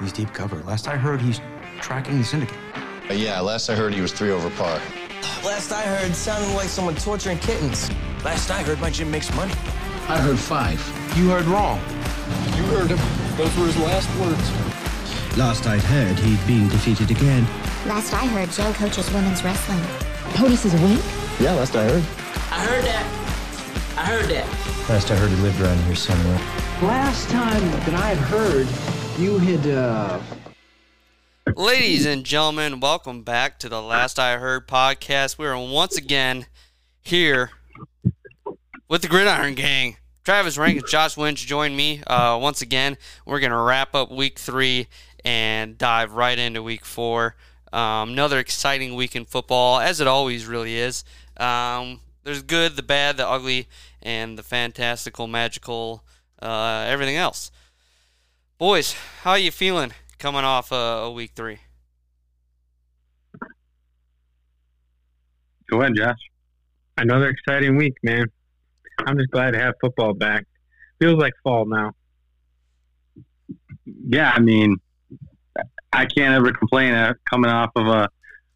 He's deep cover. Last I heard, he's tracking the syndicate. Uh, yeah, last I heard he was three over par. Last I heard, sounding like someone torturing kittens. Last I heard, my gym makes money. I heard five. You heard wrong. You heard him. Those were his last words. Last I'd heard, he'd been defeated again. Last I heard, Joe coaches women's wrestling. POTUS is a wink? Yeah, last I heard. I heard that. I heard that. Last I heard he lived around here somewhere. Last time that I had heard, you had, uh... Ladies and gentlemen, welcome back to the Last I Heard podcast. We are once again here with the Gridiron Gang. Travis Rankins, Josh Winch join me uh, once again. We're going to wrap up week three and dive right into week four. Um, another exciting week in football, as it always really is. Um, there's good, the bad, the ugly, and the fantastical, magical, uh, everything else. Boys, how are you feeling coming off uh, a week three? Go ahead, Josh. Another exciting week, man. I'm just glad to have football back. Feels like fall now. Yeah, I mean, I can't ever complain uh, coming off of a,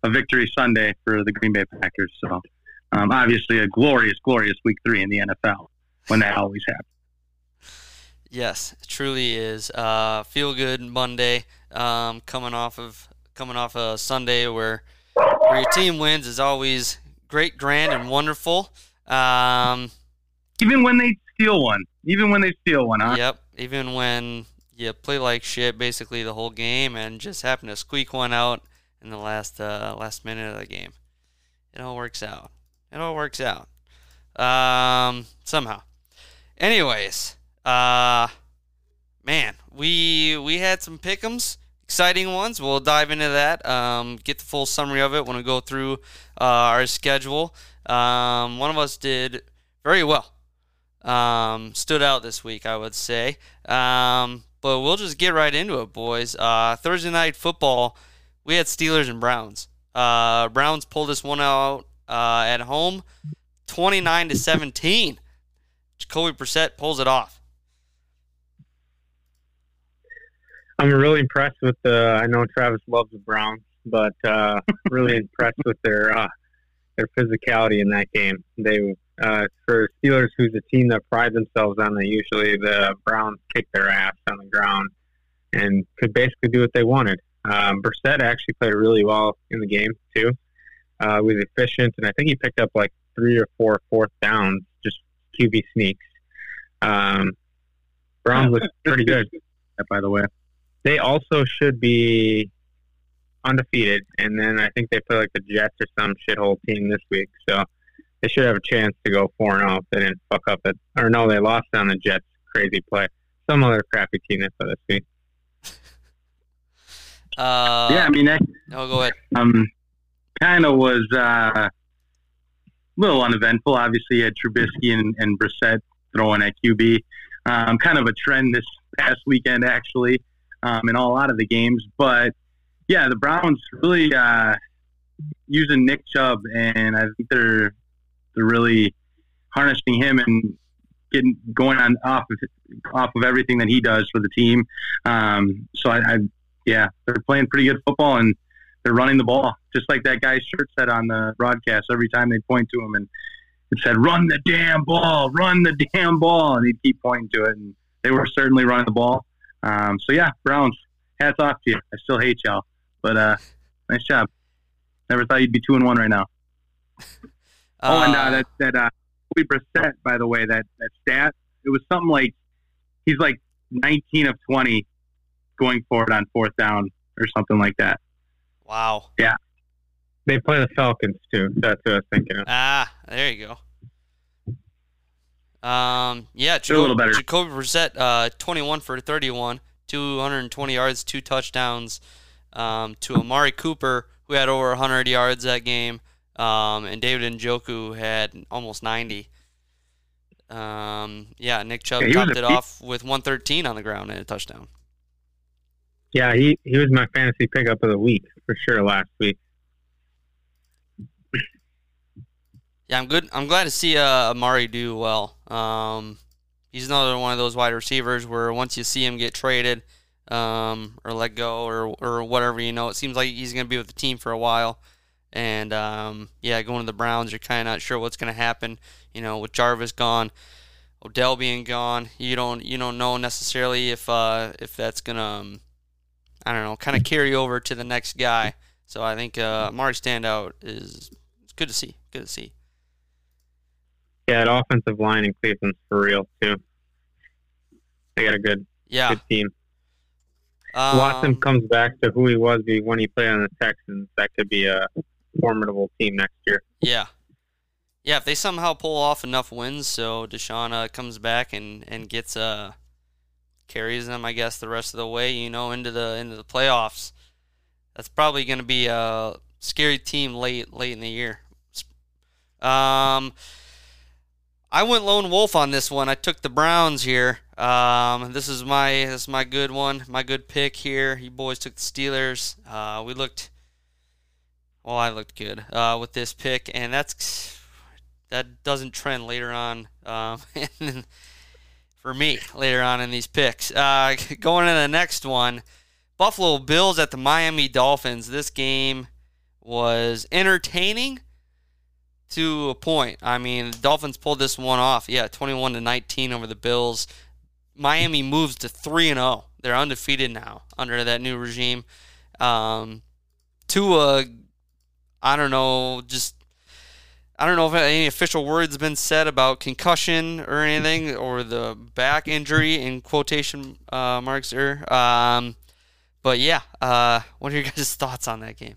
a victory Sunday for the Green Bay Packers. So, um, obviously, a glorious, glorious week three in the NFL when that always happens. Yes, it truly is. Uh, feel good Monday, um, coming off of coming off a Sunday where where your team wins is always great, grand, and wonderful. Um, even when they steal one, even when they steal one, huh? Yep. Even when you play like shit basically the whole game and just happen to squeak one out in the last uh, last minute of the game, it all works out. It all works out. Um, somehow. Anyways, uh, man, we we had some pickums, exciting ones. We'll dive into that. Um, get the full summary of it when we go through uh, our schedule. Um, one of us did very well. Um, stood out this week, I would say. Um, but we'll just get right into it, boys. Uh, Thursday night football, we had Steelers and Browns. Uh, Browns pulled this one out uh, at home, 29 to 17. Jacoby Brissett pulls it off. I'm really impressed with the. I know Travis loves the Browns, but uh, really impressed with their uh, their physicality in that game. They uh, for Steelers, who's a team that pride themselves on that usually the Browns kick their ass on the ground and could basically do what they wanted. Um, Brissett actually played really well in the game too. Uh, was efficient, and I think he picked up like three or four fourth downs, just QB sneaks. Um, Browns look pretty good. By the way, they also should be undefeated, and then I think they play like the Jets or some shithole team this week. So they should have a chance to go four and zero if they didn't fuck up it. Or no, they lost on the Jets. Crazy play. Some other crappy team they play this week. Uh, yeah, I mean, that, no, go ahead. Um, kind of was uh, a little uneventful. Obviously, you had Trubisky and, and Brissett throwing at QB. Um, kind of a trend this past weekend, actually, um, in all, a lot of the games. But yeah, the Browns really uh, using Nick Chubb, and I think they're they're really harnessing him and getting going on off of off of everything that he does for the team. Um, so I, I, yeah, they're playing pretty good football and they're running the ball just like that guy's shirt said on the broadcast. Every time they point to him and it said, "Run the damn ball, run the damn ball," and he'd keep pointing to it, and they were certainly running the ball. Um, so yeah, Browns, hats off to you. I still hate y'all, but uh, nice job. Never thought you'd be two and one right now. oh, and uh, that that uh, Louis Brissett, by the way, that that stat, it was something like he's like 19 of 20 going for it on fourth down or something like that. Wow. Yeah. They play the Falcons too. That's what I was thinking of. Ah, there you go. Um, yeah, Jacob, a little better. Jacoby Brissett, uh, 21 for 31, 220 yards, two touchdowns. Um, to Amari Cooper, who had over 100 yards that game, um, and David Njoku had almost 90. Um, yeah, Nick Chubb yeah, topped it off with 113 on the ground and a touchdown. Yeah, he, he was my fantasy pickup of the week for sure last week. Yeah, I'm good. I'm glad to see uh, Amari do well. Um, he's another one of those wide receivers where once you see him get traded, um, or let go or or whatever. You know, it seems like he's going to be with the team for a while. And um, yeah, going to the Browns, you're kind of not sure what's going to happen. You know, with Jarvis gone, Odell being gone, you don't you don't know necessarily if uh, if that's gonna um, I don't know kind of carry over to the next guy. So I think uh, Mark Standout is good to see. Good to see. Yeah, that offensive line in Cleveland's for real too. They got a good yeah good team. Um, Watson comes back to who he was when he played on the Texans. That could be a formidable team next year. Yeah. Yeah, if they somehow pull off enough wins so Deshaun uh, comes back and, and gets uh carries them, I guess, the rest of the way, you know, into the into the playoffs. That's probably going to be a scary team late late in the year. Um I went lone wolf on this one. I took the Browns here. Um, this is my this is my good one, my good pick here. You boys took the Steelers. Uh, we looked well, I looked good uh, with this pick, and that's that doesn't trend later on um, for me later on in these picks. Uh, going to the next one, Buffalo Bills at the Miami Dolphins. This game was entertaining to a point. I mean, the Dolphins pulled this one off. Yeah, 21 to 19 over the Bills. Miami moves to 3 and 0. They're undefeated now under that new regime. Um, Tua I don't know, just I don't know if any official words been said about concussion or anything or the back injury in quotation uh, marks there. Um, but yeah, uh, what are your guys' thoughts on that game?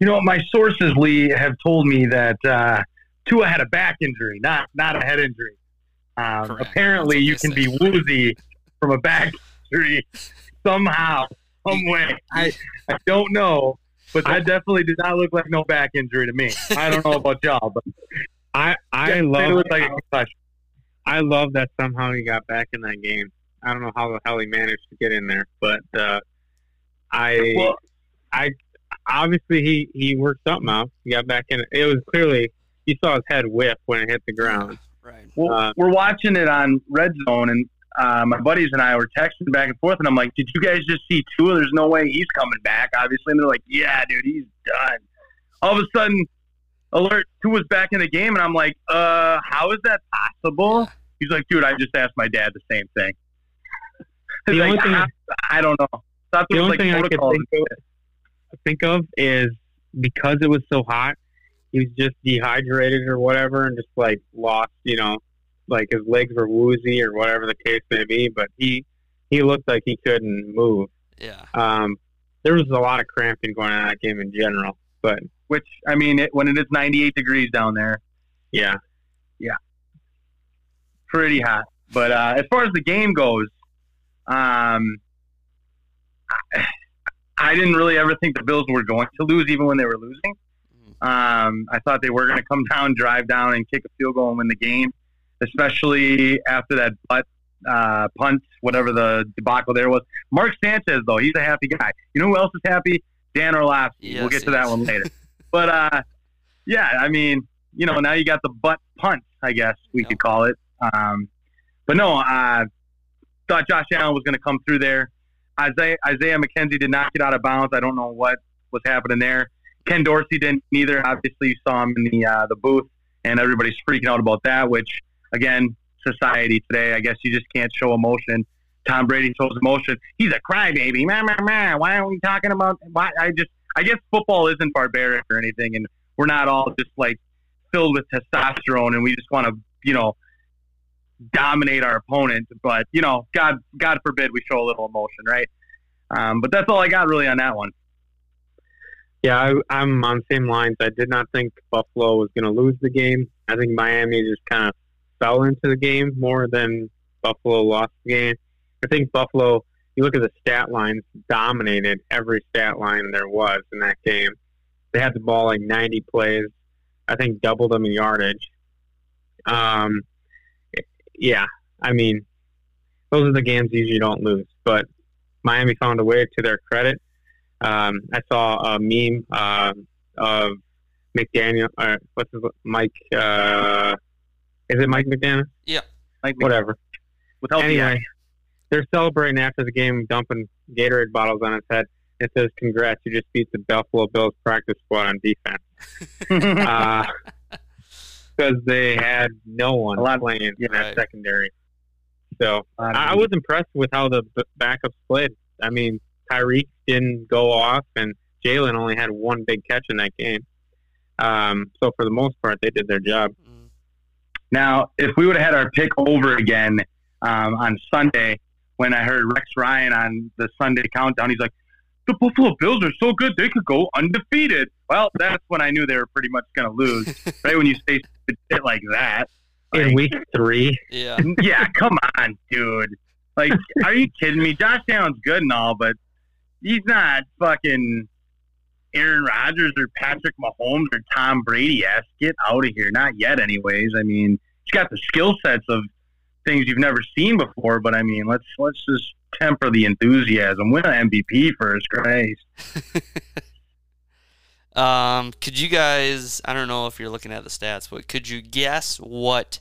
You know, my sources, Lee, have told me that uh, Tua had a back injury, not not a head injury. Um, apparently, you can be woozy from a back injury somehow, some way. I I don't know, but that definitely did not look like no back injury to me. I don't know about y'all, but I I love like concussion. I love that somehow he got back in that game. I don't know how the hell he managed to get in there, but uh, I well, I obviously he he worked something out. He got back in. It was clearly you saw his head whip when it hit the ground. Right. Well, uh, we're watching it on Red Zone, and uh, my buddies and I were texting back and forth, and I'm like, "Did you guys just see Tua? There's no way he's coming back." Obviously, and they're like, "Yeah, dude, he's done." All of a sudden, alert Tua's back in the game, and I'm like, "Uh, how is that possible?" He's like, "Dude, I just asked my dad the same thing." the like, only thing I, I don't know. the only like thing I could think of, think of is because it was so hot, he was just dehydrated or whatever, and just like lost, you know, like his legs were woozy or whatever the case may be, but he he looked like he couldn't move. Yeah. Um, there was a lot of cramping going on in that game in general, but which I mean, it, when it is 98 degrees down there, yeah, yeah, pretty hot. But uh, as far as the game goes, um, I, didn't really ever think the Bills were going to lose, even when they were losing. Mm-hmm. Um, I thought they were going to come down, drive down, and kick a field goal and win the game especially after that butt uh, punt, whatever the debacle there was. Mark Sanchez, though, he's a happy guy. You know who else is happy? Dan Orlovsky. Yes, we'll get to that one later. but uh, yeah, I mean, you know, now you got the butt punt, I guess we yep. could call it. Um, but no, I uh, thought Josh Allen was going to come through there. Isaiah, Isaiah McKenzie did not get out of bounds. I don't know what was happening there. Ken Dorsey didn't either. Obviously, you saw him in the uh, the booth, and everybody's freaking out about that, which again, society today. I guess you just can't show emotion. Tom Brady shows emotion. He's a crybaby. Man, man, man. Why aren't we talking about? Why? I just, I guess football isn't barbaric or anything, and we're not all just like filled with testosterone, and we just want to, you know, dominate our opponent. But you know, God, God forbid we show a little emotion, right? Um, but that's all I got really on that one. Yeah, I, I'm on the same lines. I did not think Buffalo was going to lose the game. I think Miami just kind of fell into the game more than Buffalo lost the game. I think Buffalo, you look at the stat lines, dominated every stat line there was in that game. They had the ball like 90 plays. I think doubled them in yardage. Um, yeah, I mean, those are the games you usually don't lose. But Miami found a way to their credit. Um, I saw a meme uh, of McDaniel, or what's his, Mike, uh, is it Mike McDaniel? Yeah. Mike Whatever. With anyway, they're celebrating after the game, dumping Gatorade bottles on his head. It says, "Congrats, you just beat the Buffalo Bills practice squad on defense." because they had no one playing in that Right. secondary. So I, I was impressed with how the backups played. I mean, Tyreek didn't go off, and Jalen only had one big catch in that game. Um, so for the most part, they did their job. Now, if we would have had our pick over again um, on Sunday, when I heard Rex Ryan on the Sunday countdown, he's like, "The Buffalo Bills are so good they could go undefeated." Well, that's when I knew they were pretty much going to lose. right when you say shit like that, In week three, Yeah. yeah, come on, dude. Like, are you kidding me? Josh Allen's good and all, but he's not fucking Aaron Rodgers or Patrick Mahomes or Tom Brady ass. Get out of here. Not yet, anyways. I mean, he's got the skill sets of things you've never seen before, but I mean, let's let's just temper the enthusiasm. Win an MVP first, Christ. Um, could you guys? I don't know if you're looking at the stats, but could you guess what?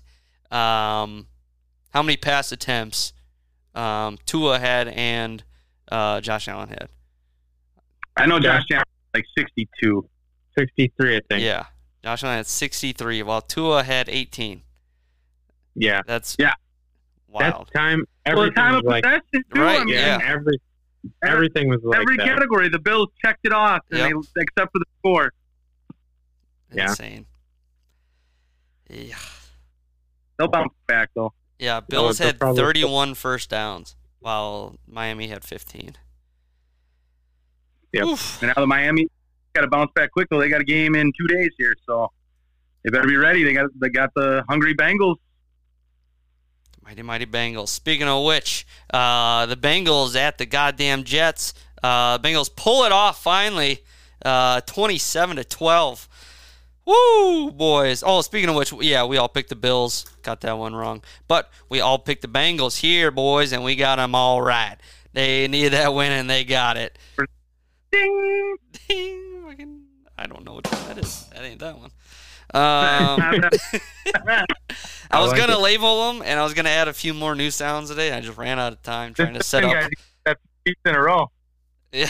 Um, how many pass attempts um, Tua had and uh, Josh Allen had? I know Josh Allen like sixty-two. 63, I think. Yeah, Josh Allen had 63, while Tua had 18. Yeah. That's yeah. Wild. That's time. Well, time was of like possession, too. Right, I mean, yeah. every everything was like every that. category, the Bills checked it off, and Yep. they except for the score. Yeah. Insane. Yeah. They'll bounce back though. Yeah, Bills they'll had probably- 31 first downs, while Miami had 15. Yep. Oof. And now the Miami got to bounce back quick though. They got a game in two days here, so they better be ready. They got they got the hungry Bengals. Mighty mighty Bengals. Speaking of which, uh, the Bengals at the goddamn Jets. Uh, Bengals pull it off finally, uh, twenty-seven to twelve. Woo, boys! Oh, speaking of which, yeah, we all picked the Bills. Got that one wrong, but we all picked the Bengals here, boys, and we got them all right. They needed that win, and they got it. Ding! Ding! I don't know what that is. That ain't that one. Um, I was gonna label them, and I was gonna add a few more new sounds today. I just ran out of time trying to set up. That's weeks in a row. Yeah.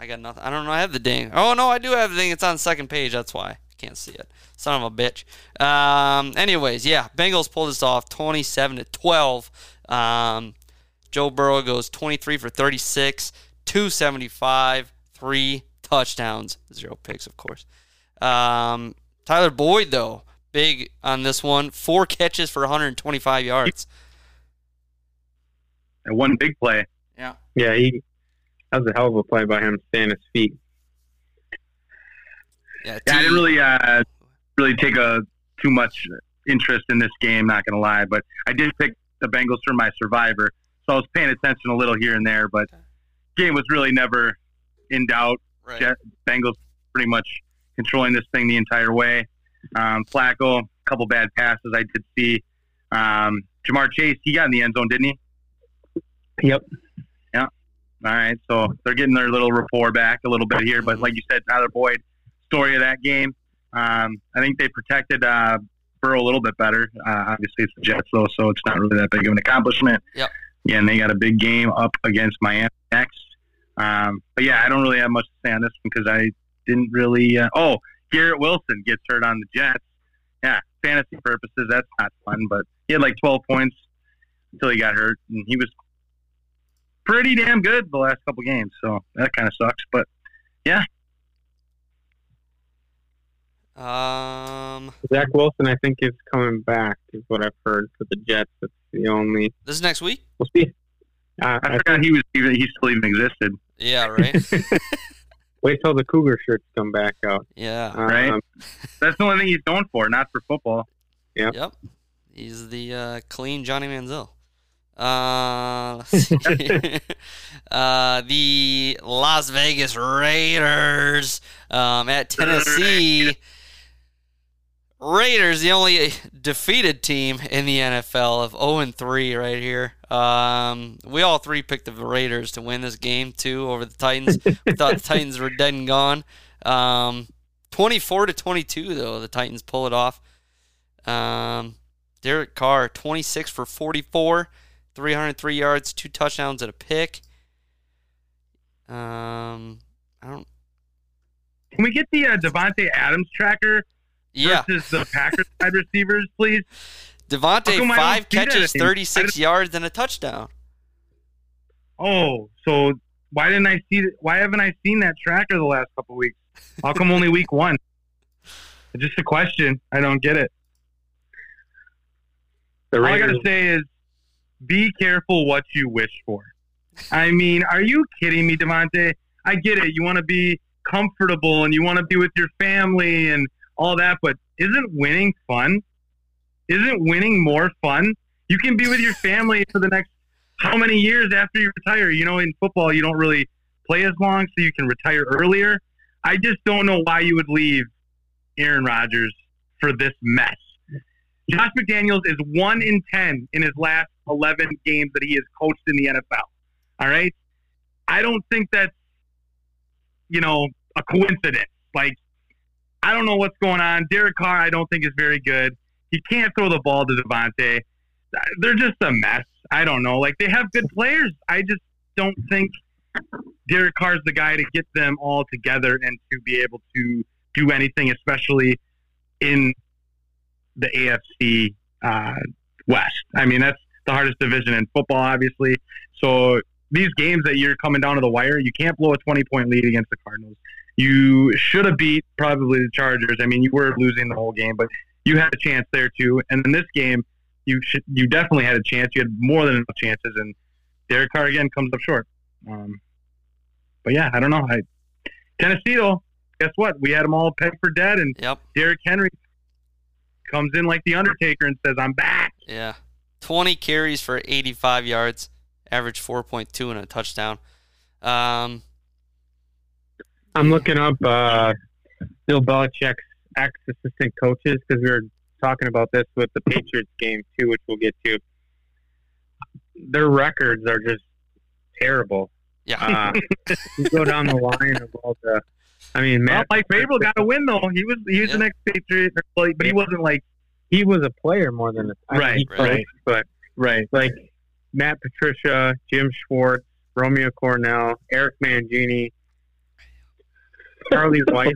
I got nothing. I don't know. I have the ding. Oh no, I do have the ding. It's on the second page. That's why I can't see it. Son of a bitch. Um. Anyways, yeah, Bengals pulled this off, twenty-seven to twelve. Um, Joe Burrow goes twenty-three for thirty-six, two seventy-five, three touchdowns, zero picks, of course. Um, Tyler Boyd though, big on this one, four catches for 125 yards. And one big play. Yeah. Yeah, he that was a hell of a play by him staying his feet. Yeah, Yeah, I T- didn't really uh, really take a too much interest in this game. Not gonna lie, but I did pick the Bengals for my survivor, so I was paying attention a little here and there. But game was really never in doubt. Right. Jet, Bengals pretty much controlling this thing the entire way. Um, Flacco, a couple bad passes I did see. Um, Ja'Marr Chase, he got in the end zone, didn't he? Yep. Yeah. All right, so they're getting their little rapport back a little bit here, but like you said, Tyler Boyd, story of that game. Um, I think they protected uh, Burrow a little bit better. Uh, obviously, it's the Jets though, so it's not really that big of an accomplishment. Yep. Yeah, and they got a big game up against Miami next. Um, but yeah, I don't really have much to say on this one because I didn't really. Uh, oh, Garrett Wilson gets hurt on the Jets. Yeah, fantasy purposes, that's not fun. But he had like 12 points until he got hurt, and he was pretty damn good the last couple games. So that kind of sucks. But yeah, Um, Zach Wilson, I think, is coming back, is what I've heard for the Jets. That's the only. this is next week. We'll see. Uh, I I forgot he was even he still even existed. Yeah, right. wait till the Cougar shirts come back out. yeah. Right. Um, That's the only thing he's known for, not for football. Yep. Yep. He's the uh, clean Johnny Manziel. Uh, let's see here. uh, the Las Vegas Raiders um, at Tennessee. Raiders, the only defeated team in the NFL of 0 and 3 right here. Um, we all three picked the Raiders to win this game too over the Titans. we thought the Titans were dead and gone. Um, 24 to 22 though. The Titans pull it off. Um, Derek Carr 26 for 44, 303 yards, two touchdowns and a pick. Um, I don't. Can we get the uh, Davante Adams tracker Yeah, versus the Packers wide receivers, please? How Davante come I don't five catches, 36 yards and a touchdown. Oh, so why didn't I see? Why haven't I seen that tracker the last couple weeks? How come only week one? It's just a question. I don't get it. The All I gotta say is, be careful what you wish for. I mean, are you kidding me, Davante? I get it. You want to be comfortable and you want to be with your family and all that, but isn't winning fun? Isn't winning more fun? You can be with your family for the next how many years after you retire? You know, in football, you don't really play as long, so you can retire earlier. I just don't know why you would leave Aaron Rodgers for this mess. Josh McDaniels is one in ten in his last eleven games that he has coached in the NFL. All right, I don't think that's you know a coincidence. Like I don't know what's going on. Derek Carr, I don't think is very good. He can't throw the ball to Davante. They're just a mess. I don't know. Like they have good players. I just don't think Derek Carr's the guy to get them all together and to be able to do anything, especially in the AFC uh, West. I mean, that's the hardest division in football, obviously. So these games that you're coming down to the wire, you can't blow a 20 point lead against the Cardinals. You should have beat probably the Chargers. I mean, you were losing the whole game, but you had a chance there too. And in this game, you should you definitely had a chance. You had more than enough chances, and Derek Carr again comes up short. Um, but yeah, I don't know. I, Tennessee though, guess what? We had them all pegged for dead, and Yep. Derrick Henry comes in like the Undertaker and says, "I'm back." Yeah. 20 carries for 85 yards, average 4.2 and a touchdown. Um, I'm looking up uh, Bill Belichick's ex assistant coaches because we were talking about this with the Patriots game too, which we'll get to. Their records are just terrible. yeah. Uh, you go down the line of all the. I mean, Well, Matt, Mike Vrabel got a win though. He was he was Yeah. an ex-Patriot, but he wasn't like he was a player more than a mean, Right, right. coached, But right. like Matt Patricia, Jim Schwartz, Romeo Crennel, Eric Mangini, Charlie Weis,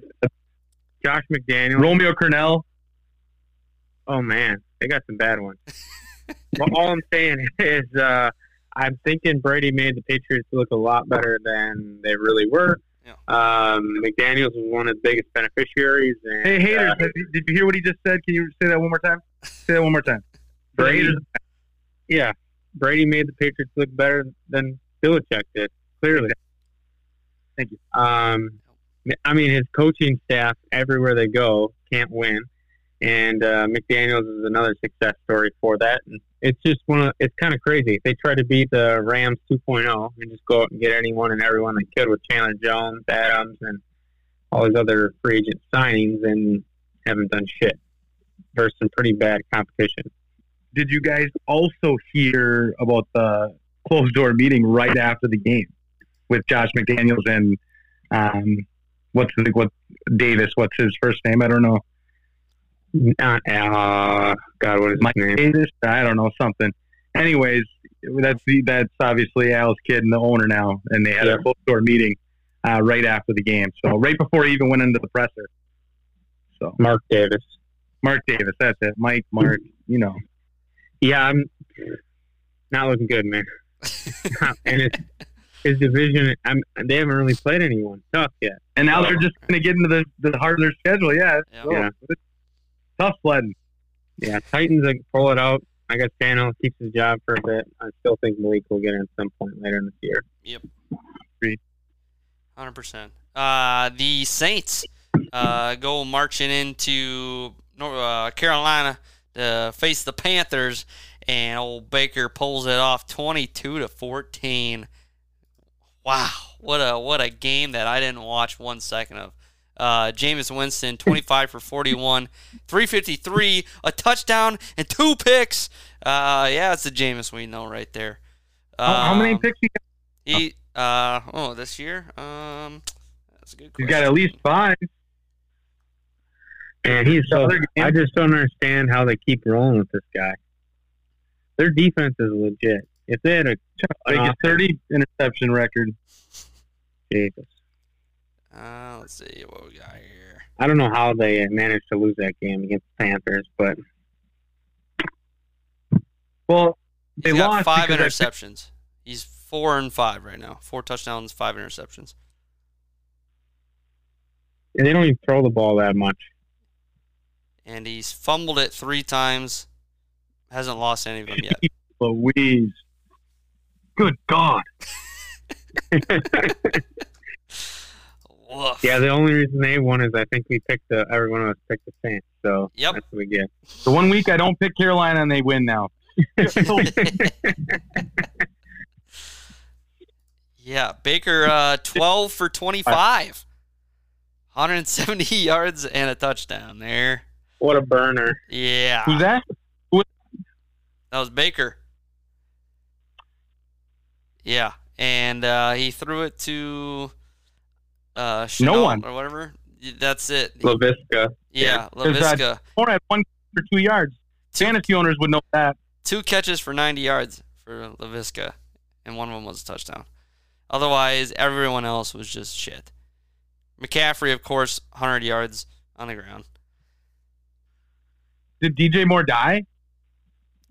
Josh McDaniel. Romeo Crennel. Oh man, they got some bad ones. well, all I'm saying is, uh, I'm thinking Brady made the Patriots look a lot better than they really were. Yeah. Um, McDaniel's was one of the biggest beneficiaries. And, Hey, haters! uh, did you hear what he just said? Can you say that one more time? Say that one more time. The Brady, yeah, Brady made the Patriots look better than Belichick did. Clearly. Thank you. Um, I mean, his coaching staff everywhere they go can't win, and uh, McDaniel's is another success story for that. And it's just one of it's kind of crazy. They tried to beat the Rams 2.0 and just go out and get anyone and everyone they could with Chandler Jones, Adams, and all these other free agent signings, and haven't done shit versus some pretty bad competition. Did you guys also hear about the closed door meeting right after the game with Josh McDaniels and um, what's the what Davis? What's his first name? I don't know. Not uh, God, what is his Mike name? Davis? I don't know something. Anyways, that's the, that's obviously Al's kid and the owner now, and they had Yeah. a closed door meeting uh, right after the game. So right before he even went into the presser. So Mark Davis. Mark Davis, that's it. Mike, Mark, you know. Yeah, I'm not looking good, man. and it's his division. I'm, they haven't really played anyone tough yet. And now they're just going to get into the, the heart of their schedule. Yeah. Yeah. So, Yeah. tough sledding. Yeah, Titans like pull it out. I guess Daniel keeps his job for a bit. I still think Malik will get in at some point later in this year. Yep. Agreed. Hundred percent. Uh, the Saints uh, go marching into Nor- uh, Carolina to face the Panthers, and old Baker pulls it off, twenty-two to fourteen. Wow, what a what a game that I didn't watch one second of. Uh, Jameis Winston, 25 for 41, 353, a touchdown, and two picks. Uh, yeah, it's the Jameis we know right there. How, how many Um, picks he got? he uh oh this year um that's a good He's question. got at least five. And he's so. I just don't understand how they keep rolling with this guy. Their defense is legit. If they had a Like a 30 interception record. Jesus, Uh, let's see what we got here. I don't know how they managed to lose that game against the Panthers, but Well, He's they got lost five because I interceptions. He's four and five right now. Four touchdowns, five interceptions. and they don't even throw the ball that much. And he's fumbled it three times. Hasn't lost any of them yet. Louise. Good God. Woof. Yeah, the only reason they won is I think we picked the everyone of us picked the Saints, so Yep. that's what we get. The one week I don't pick Carolina and they win now. yeah, Baker, uh, 12 for 25. 170 yards and a touchdown there. What a burner! Yeah. Who's that? That was Baker. Yeah, and uh, he threw it to uh, Shenault one. or whatever. That's it. Laviska. Yeah, There's, uh, Laviska. Or at one for two yards. Fantasy owners would know that. Two catches for 90 yards for Laviska, and one of them was a touchdown. Otherwise, everyone else was just shit. McCaffrey, of course, 100 yards on the ground. Did DJ Moore die?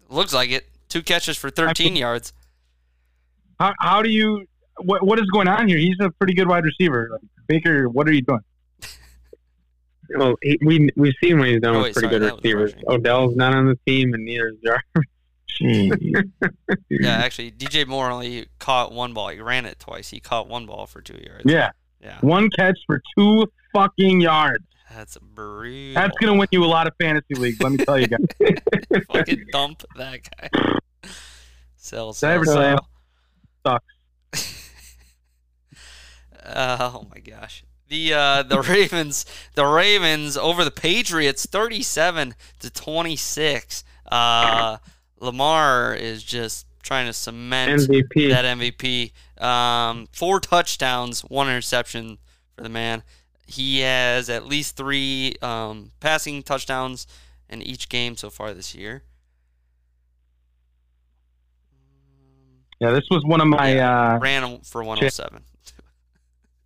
Looks like it. Two catches for 13 yards. How, how do you? What what is going on here? He's a pretty good wide receiver. Like, Baker, what are you doing? Well, oh, he, we we've seen what he's done Oh, with pretty sorry, good that receivers. Odell's not on the team, and neither is Jarvis. Yeah, actually, DJ Moore only caught one ball. He ran it twice. He caught one ball for two yards. Yeah, Yeah. one catch for two fucking yards. That's brutal. That's gonna win you a lot of fantasy leagues. Let me tell you guys. fucking dump that guy. Sell, sell, sell. Sucks. Uh, oh my gosh. The uh, the Ravens the Ravens over the Patriots 37 to 26. Uh, Lamar is just trying to cement MVP. that MVP. Um, four touchdowns, one interception for the man. He has at least three um, passing touchdowns in each game so far this year. Yeah, this was one of my uh, Ran for 107.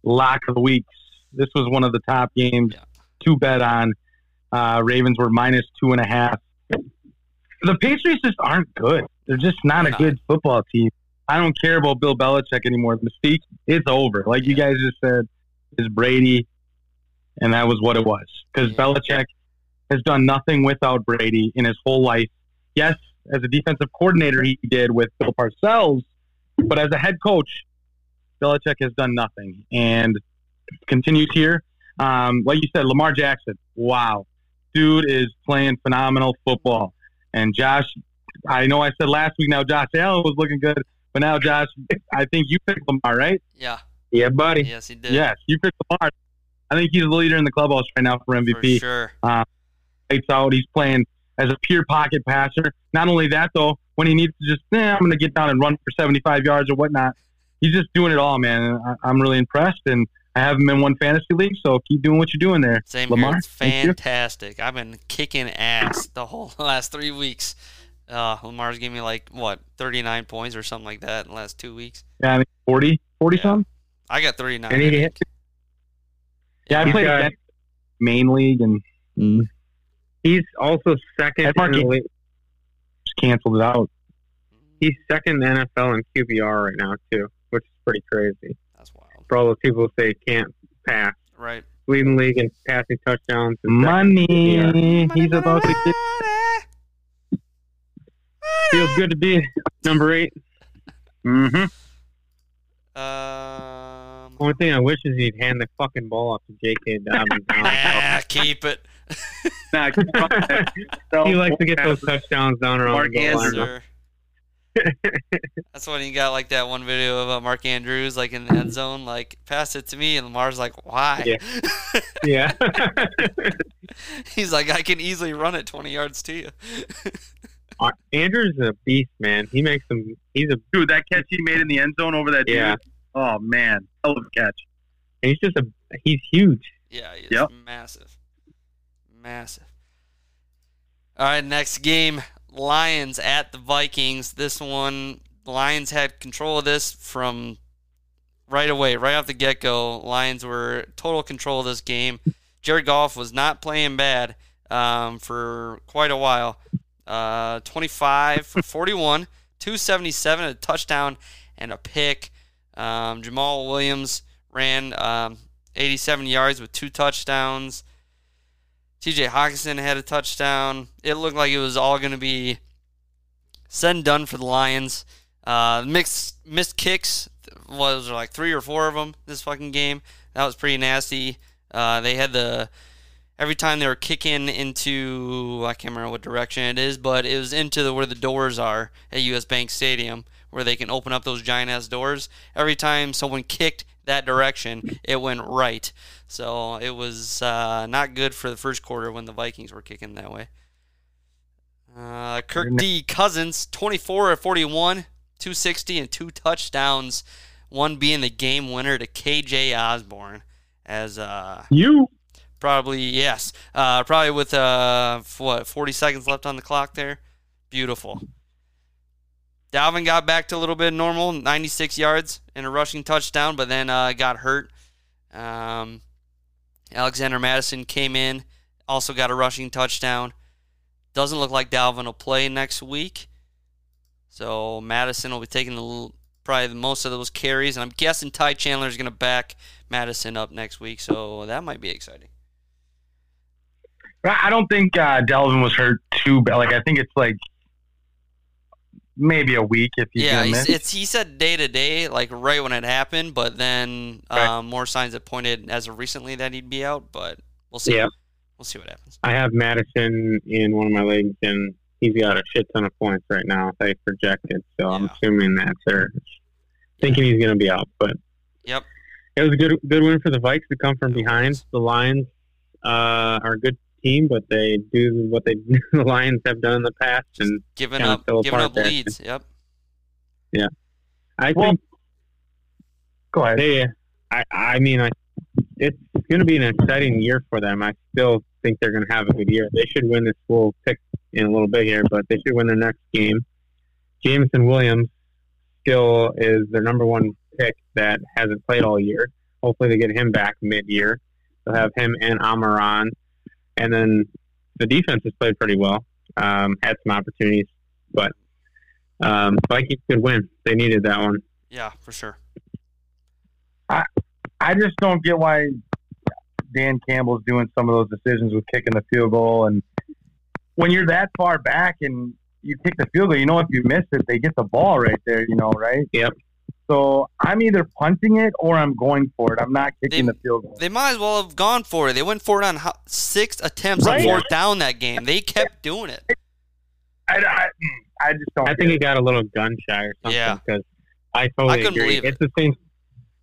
lock of the weeks. This was one of the top games Yeah. to bet on. Uh, Ravens were minus two and a half. The Patriots just aren't good. They're just not a good football team. I don't care about Bill Belichick anymore. The mystique, it's over. Like you guys just said, is Brady, and that was what it was. Because Yeah. Belichick has done nothing without Brady in his whole life. Yes, as a defensive coordinator, he did with Bill Parcells, but as a head coach, Belichick has done nothing and continues here. Um, like you said, Lamar Jackson, wow, dude is playing phenomenal football. And Josh, I know I said last week now Josh Allen was looking good, but now Josh, I think you picked Lamar, right? Yeah. Yeah, buddy. Yes, he did. Yes, you picked Lamar. I think he's the leader in the clubhouse right now for For MVP. sure. Lights out. He's playing as a pure pocket passer. Not only that, though, when he needs to just, eh, I'm going to get down and run for 75 yards or whatnot, he's just doing it all, man. I, I'm really impressed, and I have him in one fantasy league, so keep doing what you're doing there. Same Lamar, here. It's fantastic. I've been kicking ass the whole last three weeks. Uh, Lamar's giving me like what 39 points or something like that in the last two weeks. Yeah, I think 40, 40 Yeah. something. I got 39. And I he think. hit. Yeah, I He's played got- against main league and He's also second. Ed Markey- in the just canceled it out. He's second in the NFL in QBR right now too, which is pretty crazy. That's wild. For all those people who say can't pass, Right. leading league in passing touchdowns. and second in QBR. Money. He's about to get. Feels good to be number eight. Mm-hmm. Um, Only thing I wish is he'd hand the fucking ball off to J.K. Dobbins. ah, keep it. He likes to get those touchdowns down around Mark the goal line. That's when he got like that one video of uh, Mark Andrews like in the end zone, like pass it to me, and Lamar's like, why? Yeah. Yeah. He's like, I can easily run it 20 yards to you. Uh, Andrew's is a beast, man. He makes them. He's a. Dude, that catch he made in the end zone over that Yeah. dude. Oh man, hell of a catch. He's just a. He's huge. yeah, he's Yep. massive. Massive. All right, next game Lions at the Vikings. This one, Lions had control of this from right away, right off the get go. Lions were total control of this game. Jared Goff was not playing bad um, for quite a while. Uh, 25 for 41, 277, a touchdown, and a pick. Um, Jamaal Williams ran um, 87 yards with two touchdowns. TJ Hockenson had a touchdown. It looked like it was all going to be said and done for the Lions. Uh, mixed missed kicks was like three or four of them this fucking game. That was pretty nasty. Uh, they had the every time they were kicking into I can't remember what direction it is, but it was into the where the doors are at US Bank Stadium where they can open up those giant ass doors. Every time someone kicked that direction, it went right. So it was uh, not good for the first quarter when the Vikings were kicking that way. Uh, Kirk D. Cousins, 24 of 41, 260, and two touchdowns. One being the game winner to KJ Osborne. As uh, you probably yes, uh, probably with uh, what 40 seconds left on the clock there. Beautiful. Dalvin got back to a little bit normal, 96 yards and a rushing touchdown, but then uh, got hurt. Um, Alexander Mattison came in, also got a rushing touchdown. Doesn't look like Dalvin will play next week. So Mattison will be taking the, probably the most of those carries, and I'm guessing Ty Chandler is going to back Mattison up next week. So that might be exciting. I don't think uh, Dalvin was hurt too bad. Like I think it's like maybe a week if he's yeah. gonna. It's he said day to day, like right when it happened, but then Right. um, more signs have pointed as of recently that he'd be out. But we'll see. Yeah. We'll see what happens. I have Mattison in one of my legs, and he's got a shit ton of points right now. They projected, so I'm assuming that they're thinking he's going to be out. But Yep. it was a good good win for the Vikes to come from behind. The Lions uh, are a good team, but they do what they the Lions have done in the past and Giving up, fell giving up there. leads. Yep. Yeah, I Well, think. Go ahead. They, I, I mean, I, it's going to be an exciting year for them. I still think they're going to have a good year. They should win this. We'll pick in a little bit here, but they should win their next game. Jameson Williams still is their number one pick that hasn't played all year. Hopefully, they get him back mid-year. They'll have him and Amon-Ra, and then the defense has played pretty well. Um, had some opportunities, but um, Vikings could win. They needed that one. Yeah, for sure. I just don't get why Dan Campbell's doing some of those decisions with kicking the field goal. And when you're that far back and you kick the field goal, you know if you miss it, they get the ball right there. You know, right? Yep. So I'm either punting it or I'm going for it. I'm not kicking the field goal. They might as well have gone for it. They went for it on six attempts on fourth down that game. They kept doing it. I, I, I just don't. I think he got a little gun shy or something Yeah. because I totally I couldn't agree. believe it. It's the same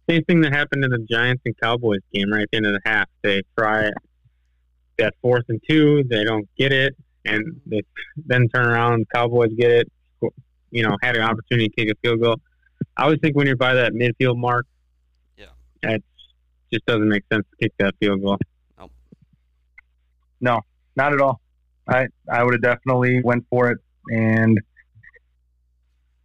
same thing that happened in the Giants and Cowboys game right at the end of the half. They try that fourth and two, they don't get it, and they then turn around. Cowboys get it. You know, had an opportunity to kick a field goal. I always think when you're by that midfield mark, yeah, that just doesn't make sense to kick that field goal. No, not at all. I I would have definitely went for it, and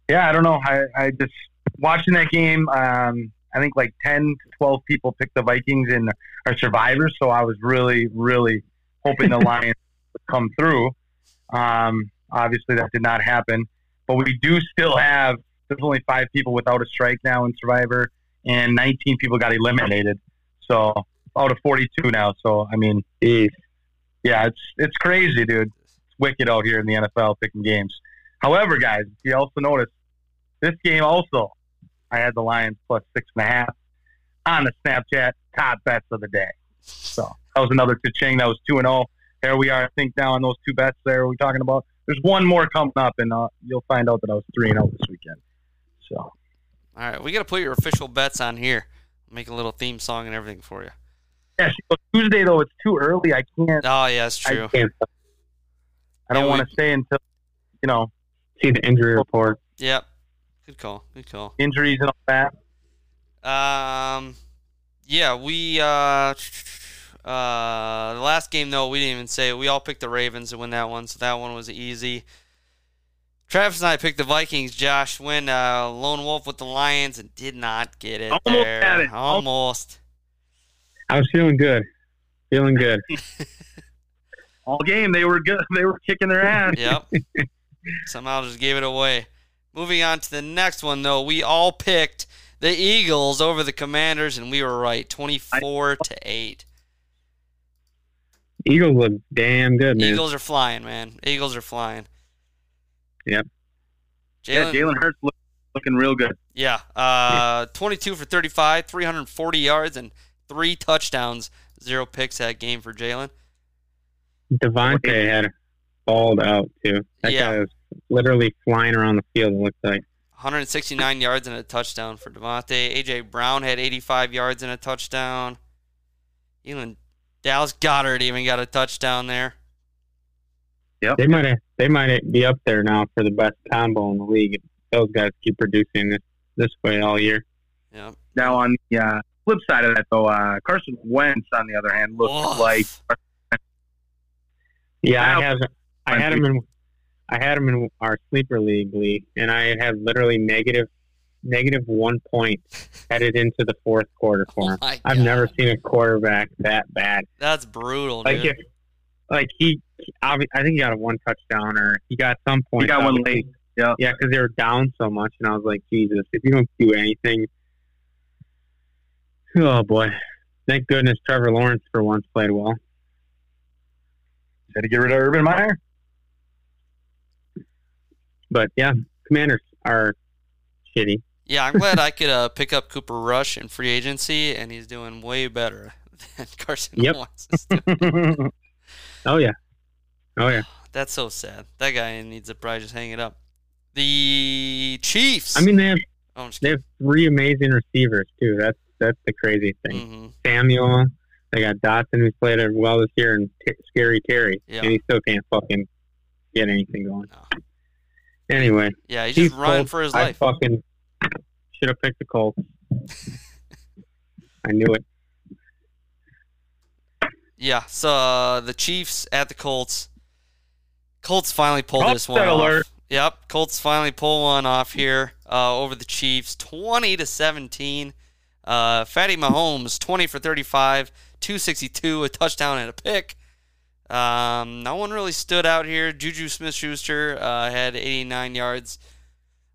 yeah, I don't know. I I just watching that game. Um, I think like ten to twelve people picked the Vikings and are survivors. So I was really really hoping the Lions would come through. Um, obviously that did not happen, but we do still have. There's only five people without a strike now in Survivor, and 19 people got eliminated. So out of 42 now. So I mean, yeah, it's it's crazy, dude. It's wicked out here in the NFL picking games. However, guys, if you also notice this game also, I had the Lions plus six and a half on the Snapchat top bets of the day. So that was another cha-ching. That was two and zero. There we are. I think now on those two bets there we're talking about. There's one more coming up, and uh, you'll find out that I was three and zero this weekend. So All right, we got to put your official bets on here. Make a little theme song and everything for you. yeah, so Tuesday though it's too early. I can't. Oh yeah, that's true. I can't. I don't Yeah, want to stay until you know See the injury report. Yep. Good call. Good call. injuries and all that. Um, yeah, we uh, Uh, the last game though, we didn't even say it. We all picked the Ravens to win that one, so that one was easy. Travis and I picked the Vikings. Josh went uh, lone wolf with the Lions and did not get it. Almost there. had it. Almost. I was feeling good, feeling good. All game they were good. They were kicking their ass. Yep. Somehow just gave it away. Moving on to the next one though, we all picked the Eagles over the Commanders, and we were right, twenty-four to eight. Eagles look damn good, man. Eagles are flying, man. Eagles are flying. Yep. Yeah, Jalen, Jalen Hurts look, looking real good. yeah, uh, 22 for 35, 340 yards, and three touchdowns, zero picks that game for Jalen. DeVonta had balled out too. That Yeah. guy was literally flying around the field. It looked like 169 yards and a touchdown for DeVonta. AJ Brown had 85 yards and a touchdown. Even Dallas Goedert even got a touchdown there. Yep. They might have they might be up there now for the best combo in the league. If those guys keep producing this this way all year. Yeah. Now on the uh, flip side of that, though, uh, Carson Wentz, on the other hand, looked Woof. like Yeah, Wow. I have. I had him in. I had him in our sleeper league league, and I had literally negative, negative one point headed into the fourth quarter for Oh him. my I've God. never seen a quarterback that bad. That's brutal, Like dude. if, like he, I think he got a one touchdown, or he got some he point. got one late. Yeah. Yeah, because they were down so much, and I was like, Jesus, if you don't do anything, oh boy. Thank goodness Trevor Lawrence for once played well. Had to get rid of Urban Meyer. But yeah, Commanders are shitty. Yeah, I'm glad I could uh, pick up Cooper Rush in free agency, and he's doing way better than Carson Yep. Wentz is doing. oh yeah, oh yeah. That's so sad. That guy needs to probably just hang it up. The Chiefs. I mean, they have oh, they have three amazing receivers too. That's that's the crazy thing. hmm Samuel, they got Dotson who's played it well this year, and T- Scary Terry, Yeah. and he still can't fucking get anything going. No. Anyway, Yeah, he's just running Colts, for his I life. fucking should have picked the Colts. I knew it. Yeah, so uh, the Chiefs at the Colts. Colts finally pulled this one Upset off. alert. Yep, Colts finally pull one off here uh, over the Chiefs, twenty to seventeen. Uh, Fatty Mahomes, twenty for thirty-five, two sixty-two, a touchdown and a pick. Um, no one really stood out here. Juju Smith-Schuster uh, had eighty-nine yards.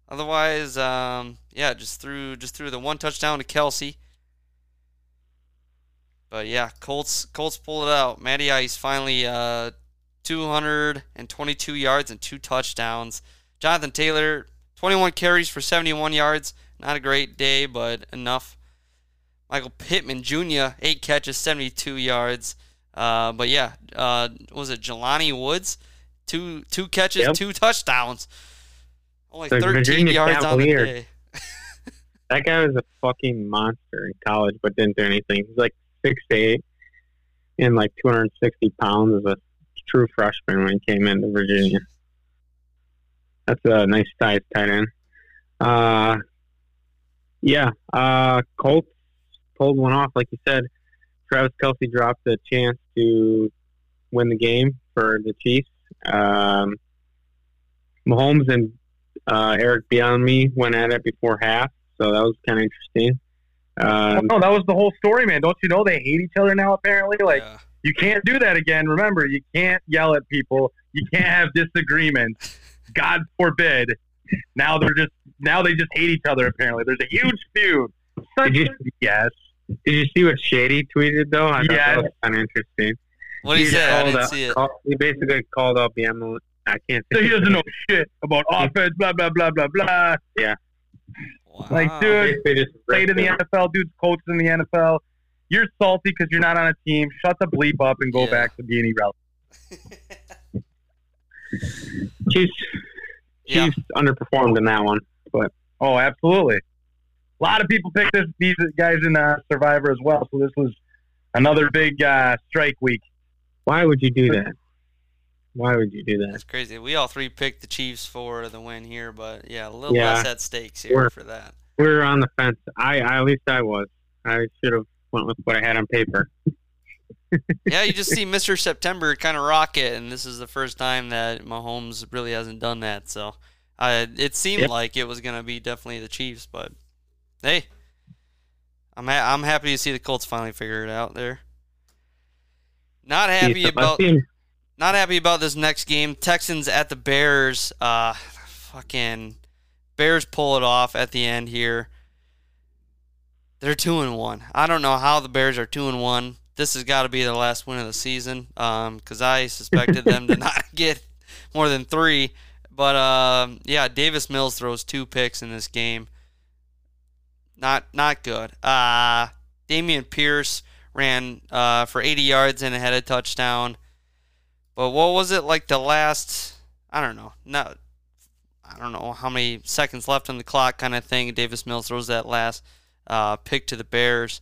Otherwise, um, yeah, just threw just threw the one touchdown to Kelce. But yeah, Colts Colts pulled it out. Matty Ice finally uh, 222 yards and two touchdowns. Jonathan Taylor 21 carries for 71 yards. Not a great day, but enough. Michael Pittman Jr. eight catches, 72 yards. Uh, but yeah, uh, was it Jelani Woods? Two two catches, Yep. two touchdowns. Only The 13 Virginia yards on the day. That guy was a fucking monster in college, but didn't do anything. He's like six eight and like 260 pounds as a true freshman when he came into Virginia. That's a nice size tight end. Uh, yeah, uh, Colts pulled one off, like you said. Travis Kelce dropped the chance to win the game for the Chiefs. Um, Mahomes and uh, Eric Bieniemy went at it before half, so that was kind of interesting. Um, no, that was the whole story, man. Don't you know they hate each other now? Apparently, like Yeah. you can't do that again. Remember, you can't yell at people. You can't have disagreements. God forbid. Now they're just now they just hate each other. Apparently, there's a huge feud. Such Did yes. Did you see what Shady tweeted though? I thought that was kind of interesting. What he He said, I called didn't out- see it. call- he basically called out Bieniemy. I can't. So he doesn't know shit about offense. Blah blah blah blah blah. Wow. Like, dude, Basically just played in the. NFL. Dude's coached in the NFL. You're salty because you're not on a team. Shut the bleep up and go Yeah. back to being irrelevant. Chiefs, Yeah. Chiefs underperformed in that one, but Oh, absolutely. A lot of people picked this, these guys in uh, Survivor as well. So this was another big uh, strike week. why would you do that? Why would you do that? It's crazy. We all three picked the Chiefs for the win here, but yeah, a little Yeah. less at stakes here We're- for that. We were on the fence. I, I at least I was. I should have went with what I had on paper. yeah, you just see Mr. September kind of rocket, and this is the first time that Mahomes really hasn't done that. So uh, it seemed yep. like it was going to be definitely the Chiefs, but hey, I'm ha- I'm happy to see the Colts finally figure it out there. Not happy about not happy about this next game. Texans at the Bears. Uh, fucking Bears pull it off at the end here. They're two and one. I don't know how the Bears are two and one. This has got to be the last win of the season because um, I suspected them to not get more than three. But uh, yeah, Davis Mills throws two picks in this game. Not not good. Uh, Dameon Pierce ran uh, for 80 yards and had a touchdown. But what was it like the last? I don't know. No, I don't know how many seconds left on the clock, kind of thing. Davis Mills throws that last uh, pick to the Bears.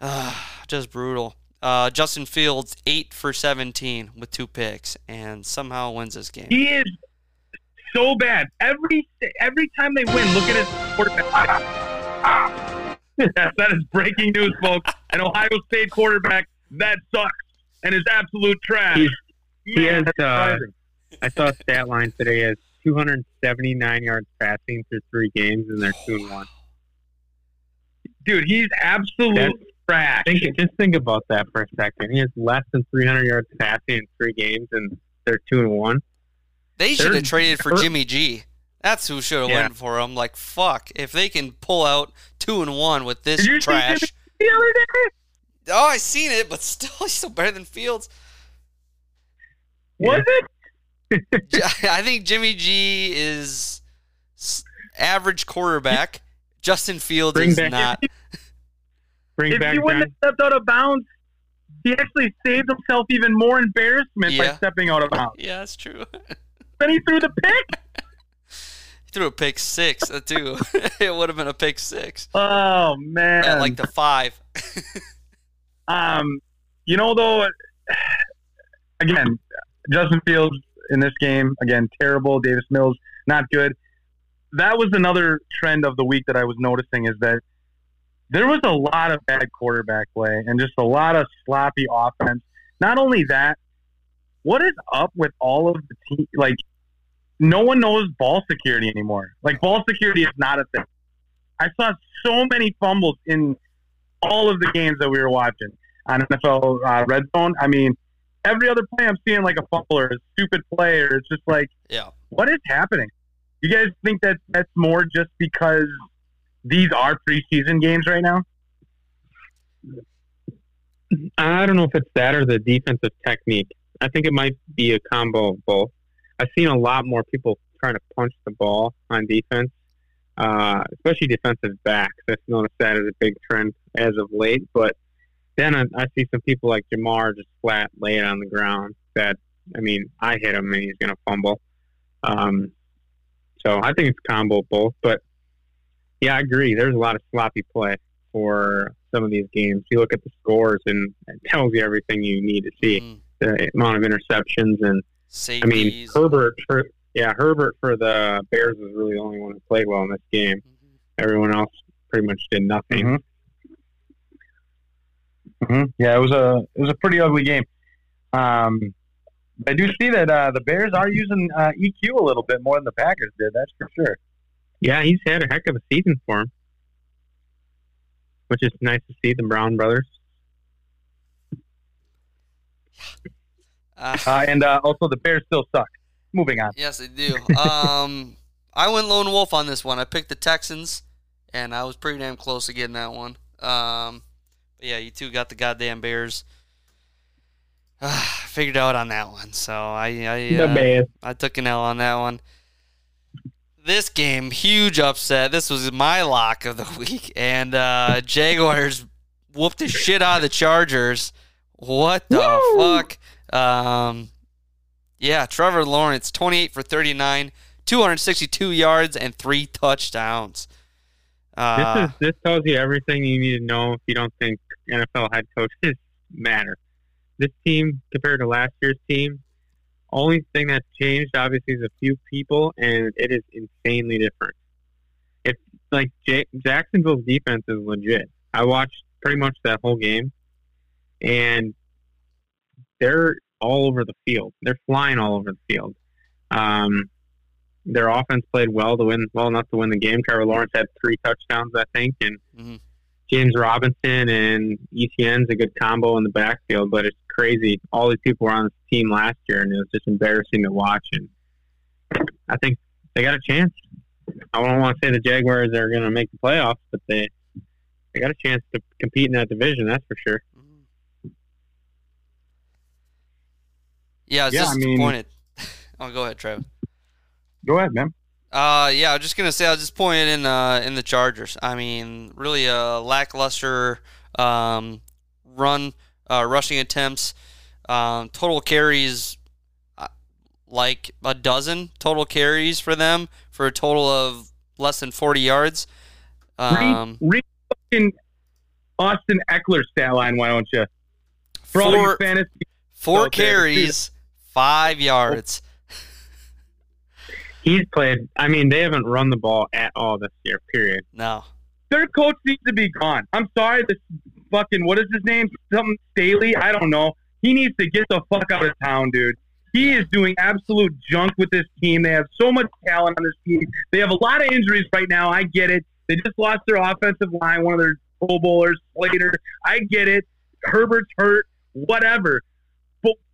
Uh, just brutal. Uh, Justin Fields eight for 17 with two picks, and somehow wins this game. He is so bad. Every every time they win, look at his quarterback. that is breaking news, folks. An Ohio State quarterback that sucks and is absolute trash. He's, he has. Uh, I saw a stat line today as 279 yards passing through three games, and they're two and one. Dude, he's absolute That's, trash. Think, just think about that for a second. He has less than 300 yards passing in three games, and they're two and one. They should have traded for Jimmy G. That's who should have yeah. went for him. Like fuck, if they can pull out two and one with this trash. the other day? Oh, I seen it, but still, he's still better than Fields. Was yeah. it? I think Jimmy G is average quarterback. Justin Fields Bring is back. not. Bring if back he wouldn't have stepped out of bounds, he actually saved himself even more embarrassment yeah. by stepping out of bounds. Yeah, that's true. then he threw the pick. he threw a pick six uh, too. it would have been a pick six. Oh man! At like the five. Um, you know though, again, Justin Fields in this game again terrible. Davis Mills not good. That was another trend of the week that I was noticing is that there was a lot of bad quarterback play and just a lot of sloppy offense. Not only that, what is up with all of the team? Like, no one knows ball security anymore. Like, ball security is not a thing. I saw so many fumbles in all of the games that we were watching on NFL uh, Red Zone. I mean, every other play I'm seeing like a fumble or a stupid play, or it's just like, yeah, what is happening? You guys think that that's more just because these are preseason games right now? I don't know if it's that or the defensive technique. I think it might be a combo of both. I've seen a lot more people trying to punch the ball on defense, uh, especially defensive backs. I've noticed that as a big trend as of late. But then I, I see some people like Ja'Marr just flat lay it on the ground. That I mean, I hit him and he's going to fumble. Um, so I think it's combo both. But yeah, I agree. There's a lot of sloppy play for some of these games. You look at the scores, and it tells you everything you need to see. Mm. The amount of interceptions and Safeties. I mean Herbert. For, yeah, Herbert for the Bears was really the only one who played well in this game. Mm-hmm. Everyone else pretty much did nothing. Mm-hmm. Mm-hmm. Yeah, it was a it was a pretty ugly game. Um, I do see that uh, the Bears are using uh, EQ a little bit more than the Packers did. That's for sure. Yeah, he's had a heck of a season for him, which is nice to see the Brown brothers. Uh, uh, and uh, also, the Bears still suck. Moving on. Yes, they do. Um, I went lone wolf on this one. I picked the Texans, and I was pretty damn close to getting that one. Um, but yeah, you two got the goddamn Bears. Uh, figured out on that one, so I I, uh, I took an L on that one this game, huge upset. This was my lock of the week, and uh, Jaguars whooped the shit out of the Chargers. What the Woo! fuck? Um, yeah, Trevor Lawrence, 28 for 39, 262 yards, and three touchdowns. Uh, this is this tells you everything you need to know if you don't think NFL head coaches matter. This team compared to last year's team only thing that's changed, obviously, is a few people, and it is insanely different. It's like J- Jacksonville's defense is legit. I watched pretty much that whole game. and they're all over the field. They're flying all over the field. Um, their offense played well to win, well enough to win the game. Trevor Lawrence had three touchdowns, I think, and mm-hmm. James Robinson and Etienne's a good combo in the backfield. But it's crazy. All these people were on this team last year, and it was just embarrassing to watch. And I think they got a chance. I don't want to say the Jaguars are going to make the playoffs, but they they got a chance to compete in that division. That's for sure. Yeah, I was Yeah, just I mean- disappointed. oh, go ahead, Trev. Go ahead, man. Uh, yeah, I was just gonna say I was disappointed in uh in the Chargers. I mean, really a lackluster um run uh rushing attempts. Um, total carries uh, like a dozen total carries for them for a total of less than forty yards. Um, read, read fucking Austin Ekeler stat line, why don't you? For Four- fantasy four carries, five yards. He's played. I mean, they haven't run the ball at all this year. Period. No. their coach needs to be gone. I'm sorry, this fucking what is his name? Something Staley? I don't know. He needs to get the fuck out of town, dude. He is doing absolute junk with this team. They have so much talent on this team. They have a lot of injuries right now. I get it. They just lost their offensive line, one of their Pro Bowlers, Slater. I get it. Herbert's hurt. Whatever.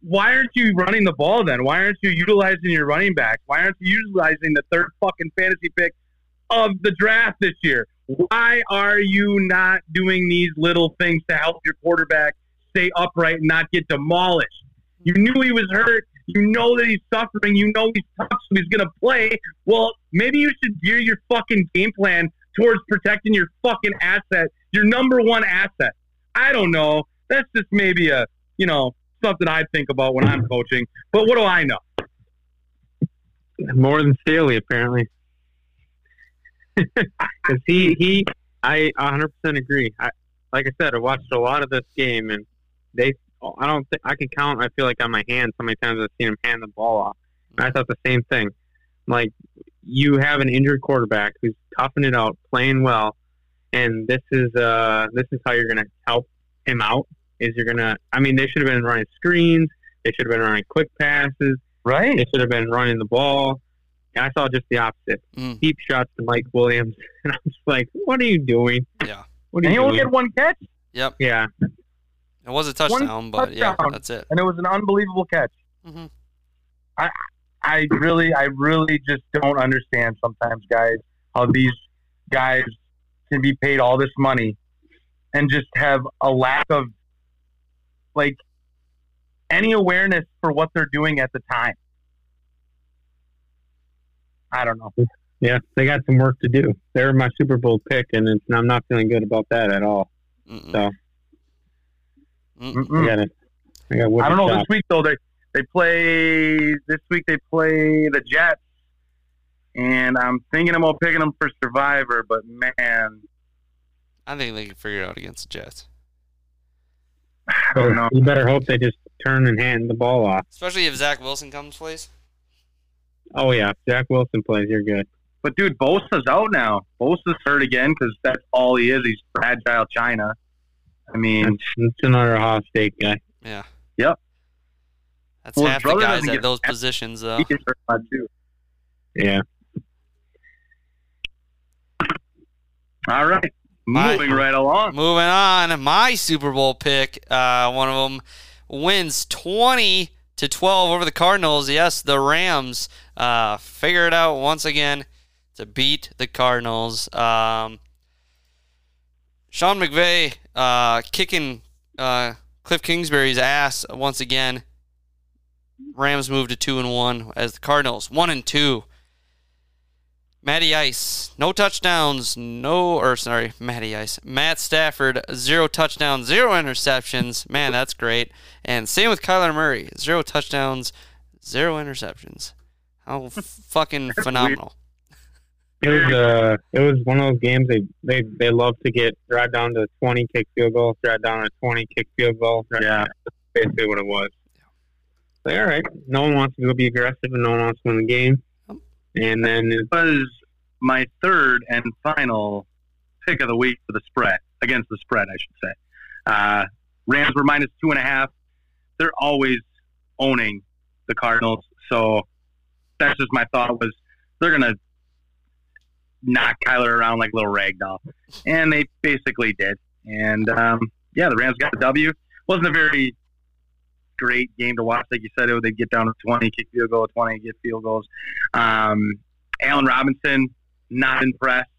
Why aren't you running the ball then? Why aren't you utilizing your running backs? Why aren't you utilizing the third fucking fantasy pick of the draft this year? Why are you not doing these little things to help your quarterback stay upright and not get demolished? You knew he was hurt. You know that he's suffering. You know he's tough, so he's going to play. Well, maybe you should gear your fucking game plan towards protecting your fucking asset, your number one asset. I don't know. That's just maybe a, you know, something I think about when I'm coaching. But what do I know? More than Staley, apparently. Because he, he, I 100% agree. I, like I said, I watched a lot of this game, and they, I don't think, I can count, I feel like on my hand how many times I've seen him hand the ball off. And I thought the same thing. Like, you have an injured quarterback who's toughing it out, playing well, and this is, uh, this is how you're going to help him out. Is you're going to, I mean, they should have been running screens. They should have been running quick passes. Right. They should have been running the ball. And I saw just the opposite. Mm. Deep shots to Mike Williams. And I was like, what are you doing? Yeah. What are And you he only doing? had one catch, Yep. yeah. It was a touchdown, but yeah, touchdown. that's it. and it was an unbelievable catch. Mhm. I, I really, I really just don't understand sometimes, guys, how these guys can be paid all this money and just have a lack of like any awareness for what they're doing at the time. I don't know. Yeah, they got some work to do. They're my Super Bowl pick, and it's, I'm not feeling good about that at all. Mm-mm. So Mm-mm. I got it. I got I don't know. Shop. This week though, they they play this week. They play the Jets, and I'm thinking about picking them for Survivor. But man, I think they can figure it out against the Jets, I don't know. You better hope they just turn and hand the ball off. especially if Zach Wilson comes plays. Oh yeah, if Zach Wilson plays. You're good. But dude, Bosa's out now. Bosa's hurt again because that's all he is. He's fragile China. I mean, That's, that's another Ohio State guy. Yeah. Yep. That's Well, half the guys doesn't at get- those positions, though. he gets hurt a lot too. Yeah. All right, My- moving right along. Moving on, my Super Bowl pick, uh, one of them wins 20 to 12 over the Cardinals. Yes, the Rams uh, figure it out once again to beat the Cardinals. Um, Sean McVay uh, kicking uh, Cliff Kingsbury's ass once again. Rams move to two and one as the Cardinals one and two. Matty Ice, no touchdowns, no, or sorry, Matty Ice. Matt Stafford, zero touchdowns, zero interceptions. Man, that's great. And same with Kyler Murray, zero touchdowns, zero interceptions. How fucking phenomenal. It was uh, it was one of those games they they they love to get drive down to twenty, kick field goal, drive down to twenty, kick field goal. Yeah. Basically what it was. Like, all right, no one wants to go be aggressive, and no one wants to win the game. And then it, was my third and final pick of the week for the spread against the spread, I should say. Uh, Rams were minus two and a half. They're always owning the Cardinals. So that's just my thought was they're gonna knock Kyler around like a little rag doll, and they basically did. And um, yeah, the Rams got the W. wasn't a very great game to watch, like you said. It they'd get down to twenty, kick field goal, twenty, get field goals. Um, Allen Robinson, not impressed,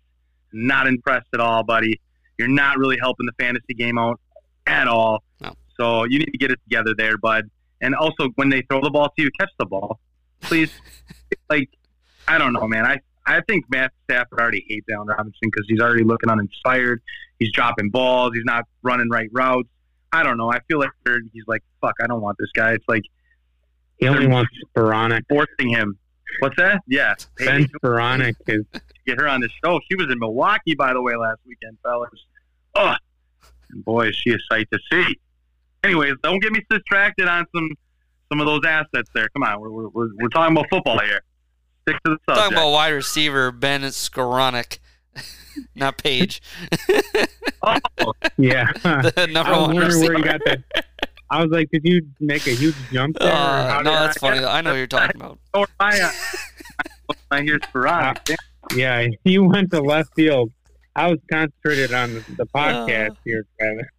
not impressed at all, buddy. You're not really helping the fantasy game out at all. No. So you need to get it together there, bud. And also, when they throw the ball to you, catch the ball, please. like, I don't know, man. I I think Matt Stafford already hates Allen Robinson because he's already looking uninspired. He's dropping balls. He's not running right routes. I don't know. I feel like he's like, fuck, I don't want this guy. It's like he only wants Sporonic. Forcing him. What's that? Yeah. Ben Sporonic is get her on the show. She was in Milwaukee, by the way, last weekend, fellas. Oh, boy, is she a sight to see. Anyways, don't get me distracted on some some of those assets there. Come on, we're we're, we're talking about football here. Stick to the subject. Talking about wide receiver Ben Skowronek, not Page. oh, yeah. the number I was one where you got that. I was like, did you make a huge jump there? Uh, no, that's funny. I know what you're talking about. Oh, I, uh, I hear Sporonic. Yeah, you went to left field. I was concentrated on the, the podcast here, Tyler.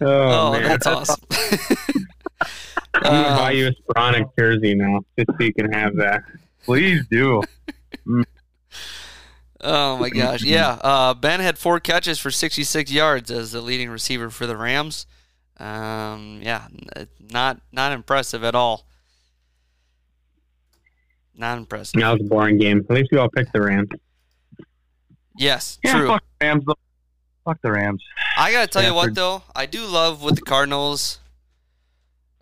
oh, Oh, man. that's awesome. I'm gonna buy Um, you a Sporonic jersey now, just so you can have that. Please do. Oh my gosh, yeah. Uh, ben had four catches for 66 yards as the leading receiver for the Rams. Um, yeah, not not impressive at all. Not impressive. That was a boring game. At least we all picked the Rams. Yes, Yeah, true. fuck the Rams. though. Fuck the Rams. I gotta tell you what though, I do love with the Cardinals.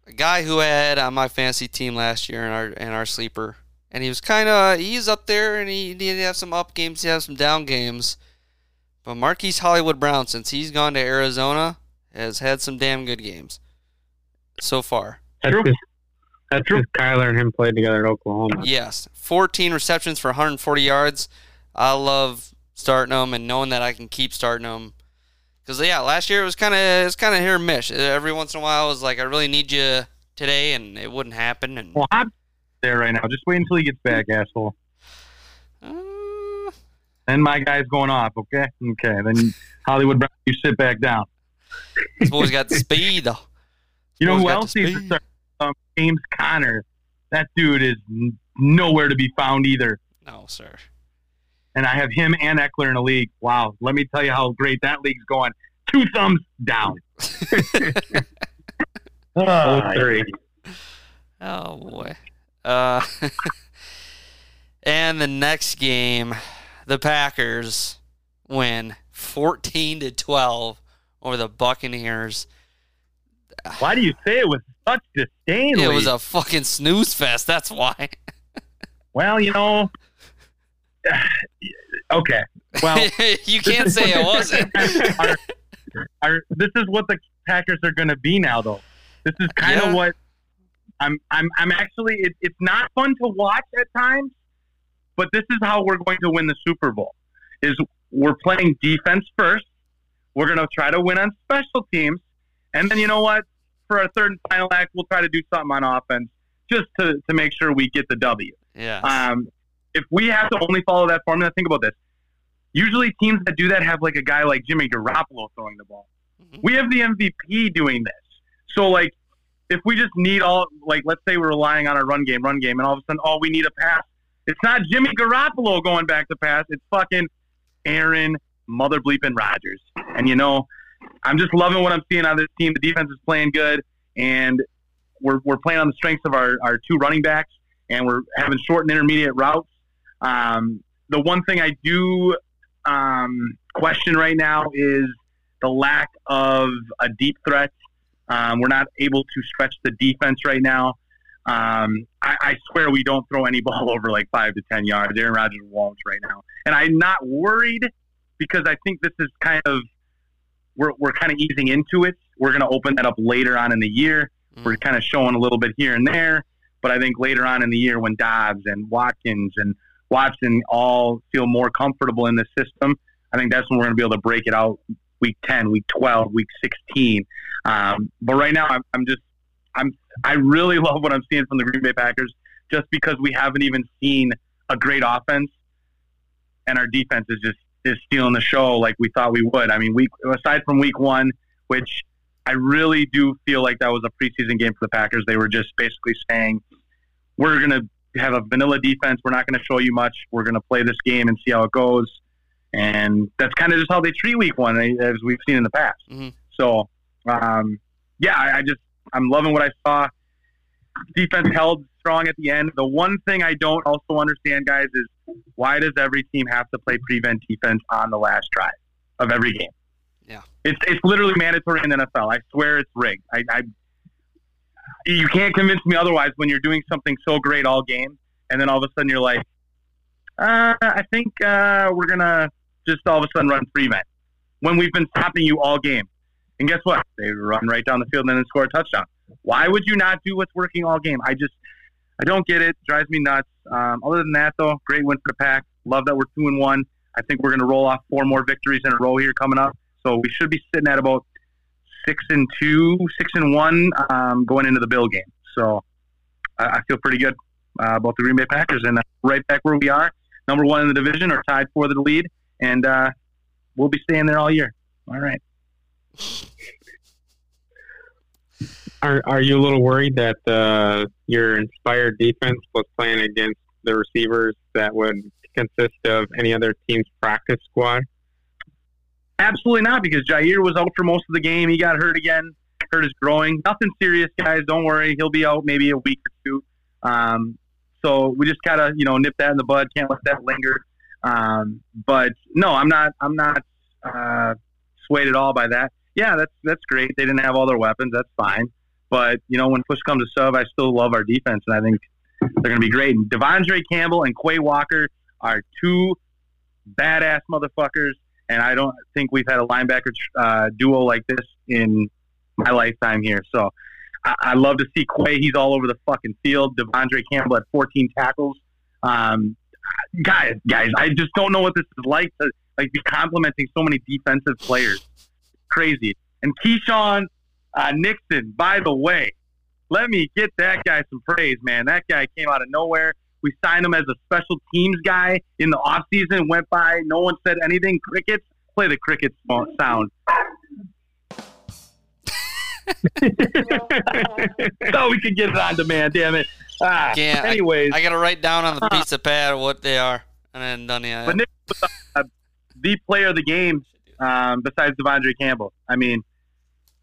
A guy who I had on my fantasy team last year in our in our sleeper, and he was kind of he's up there, and he did have some up games, he had some down games. But Marquise Hollywood Brown, since he's gone to Arizona, has had some damn good games so far. That's True. that's just Kyler and him played together at Oklahoma. Yes, 14 receptions for 140 yards. I love starting them and knowing that I can keep starting them. Because yeah, last year it was kind of it's kind of hit or miss. Every once in a while, I was like, I really need you today, and it wouldn't happen. And Well, I'm there right now. Just wait until he gets back, asshole. uh, Then my guy's going off. Okay. Okay. Then Hollywood Brown, you sit back down. this boy's got the speed. though. You know Boy's who got else the needs to start? Um, James Conner. That dude is n- nowhere to be found either. No, sir. And I have him and Ekeler in a league. Wow. Let me tell you how great that league's going. Two thumbs down. Oh, three. Oh boy. Uh, and the next game, the Packers win 14 to 12 over the Buccaneers. Why do you say it with such disdain? It was a fucking snooze fest. That's why. well, you know. Okay. Well, you can't say it wasn't. our, our, this is what the Packers are going to be now, though. This is kind of Yeah. what I'm. I'm. I'm actually. It, it's not fun to watch at times, but this is how we're going to win the Super Bowl. Is we're playing defense first. We're going to try to win on special teams, and then you know what? For our third and final act, we'll try to do something on offense just to to make sure we get the W. Yeah. Um, if we have to only follow that formula, think about this. Usually, teams that do that have like a guy like Jimmy Garoppolo throwing the ball. Mhm. We have the MVP doing this. So, like, if we just need all, like, let's say we're relying on a run game, run game, and all of a sudden, all we need a pass. It's not Jimmy Garoppolo going back to pass. It's fucking Aaron Mother Bleeping Rodgers. And you know, I'm just loving what I'm seeing on this team. The defense is playing good, and we're, we're playing on the strengths of our, our two running backs, and we're having short and intermediate routes. Um, the one thing I do um, question right now is the lack of a deep threat. Um, we're not able to stretch the defense right now. Um, I, I swear we don't throw any ball over like five to ten yards. Aaron Rodgers won't right now, and I'm not worried because I think this is kind of we're we're kind of easing into it. We're going to open that up later on in the year. We're kind of showing a little bit here and there, but I think later on in the year when Doubs and Watkins and Watson all feel more comfortable in the system, I think that's when we're going to be able to break it out week 10, week 12, week 16. Um, but right now, I'm, I'm just, I'm, I really love what I'm seeing from the Green Bay Packers just because we haven't even seen a great offense and our defense is just, is stealing the show like we thought we would. I mean, week, aside from week one, which I really do feel like that was a preseason game for the Packers. They were just basically saying, we're going to have a vanilla defense. We're not going to show you much. We're going to play this game and see how it goes. And that's kind of just how they treat week one, eh, as we've seen in the past. Mm-hmm. So, um, yeah, I, I just, I'm loving what I saw. Defense held strong at the end. The one thing I don't also understand, guys, is why does every team have to play prevent defense on the last drive of every game? Yeah. It's, it's literally mandatory in the NFL. I swear it's rigged. I, I you can't convince me otherwise when you're doing something so great all game, and then all of a sudden you're like, uh, I think uh, we're gonna just all of a sudden run prevent when we've been stopping you all game. And guess what? They run right down the field and then score a touchdown. Why would you not do what's working all game? I just, I don't get it. Drives me nuts. Um, other than that, though, great win for the pack. Love that we're two and one. I think we're going to roll off four more victories in a row here coming up. So we should be sitting at about six and two, six and one um, going into the Bill game. So I, I feel pretty good uh, about the Green Bay Packers and uh, right back where we are, number one in the division or tied for the lead, and uh, we'll be staying there all year. All right. Are Are you a little worried that uh, your inspired defense was playing against the receivers that would consist of any other team's practice squad? Absolutely not, because Jaire was out for most of the game. He got hurt again. Hurt is growing. Nothing serious, guys. Don't worry. He'll be out maybe a week or two. Um, so we just gotta, you know, nip that in the bud. Can't let that linger. Um, but no, I'm not. I'm not uh, swayed at all by that. Yeah, that's that's great. They didn't have all their weapons. That's fine. But you know, when push comes to shove, I still love our defense, and I think they're going to be great. And De'Vondre Campbell and Quay Walker are two badass motherfuckers and I don't think we've had a linebacker uh, duo like this in my lifetime here. So I, I love to see Quay. He's all over the fucking field. De'Vondre Campbell had 14 tackles. Um, guys, guys, I just don't know what this is like to like be complimenting so many defensive players. Crazy. And Keisean uh, Nixon, by the way, let me get that guy some praise, man. That guy came out of nowhere. We signed him as a special teams guy in the offseason, went by. No one said anything. Crickets. Play the cricket sound. so we can get it on demand, damn it. Ah, yeah, anyways. I, I got to write down on the piece of pad what they are. And then done yet. But Nick was uh, the player of the game um, besides De'Vondre Campbell. I mean,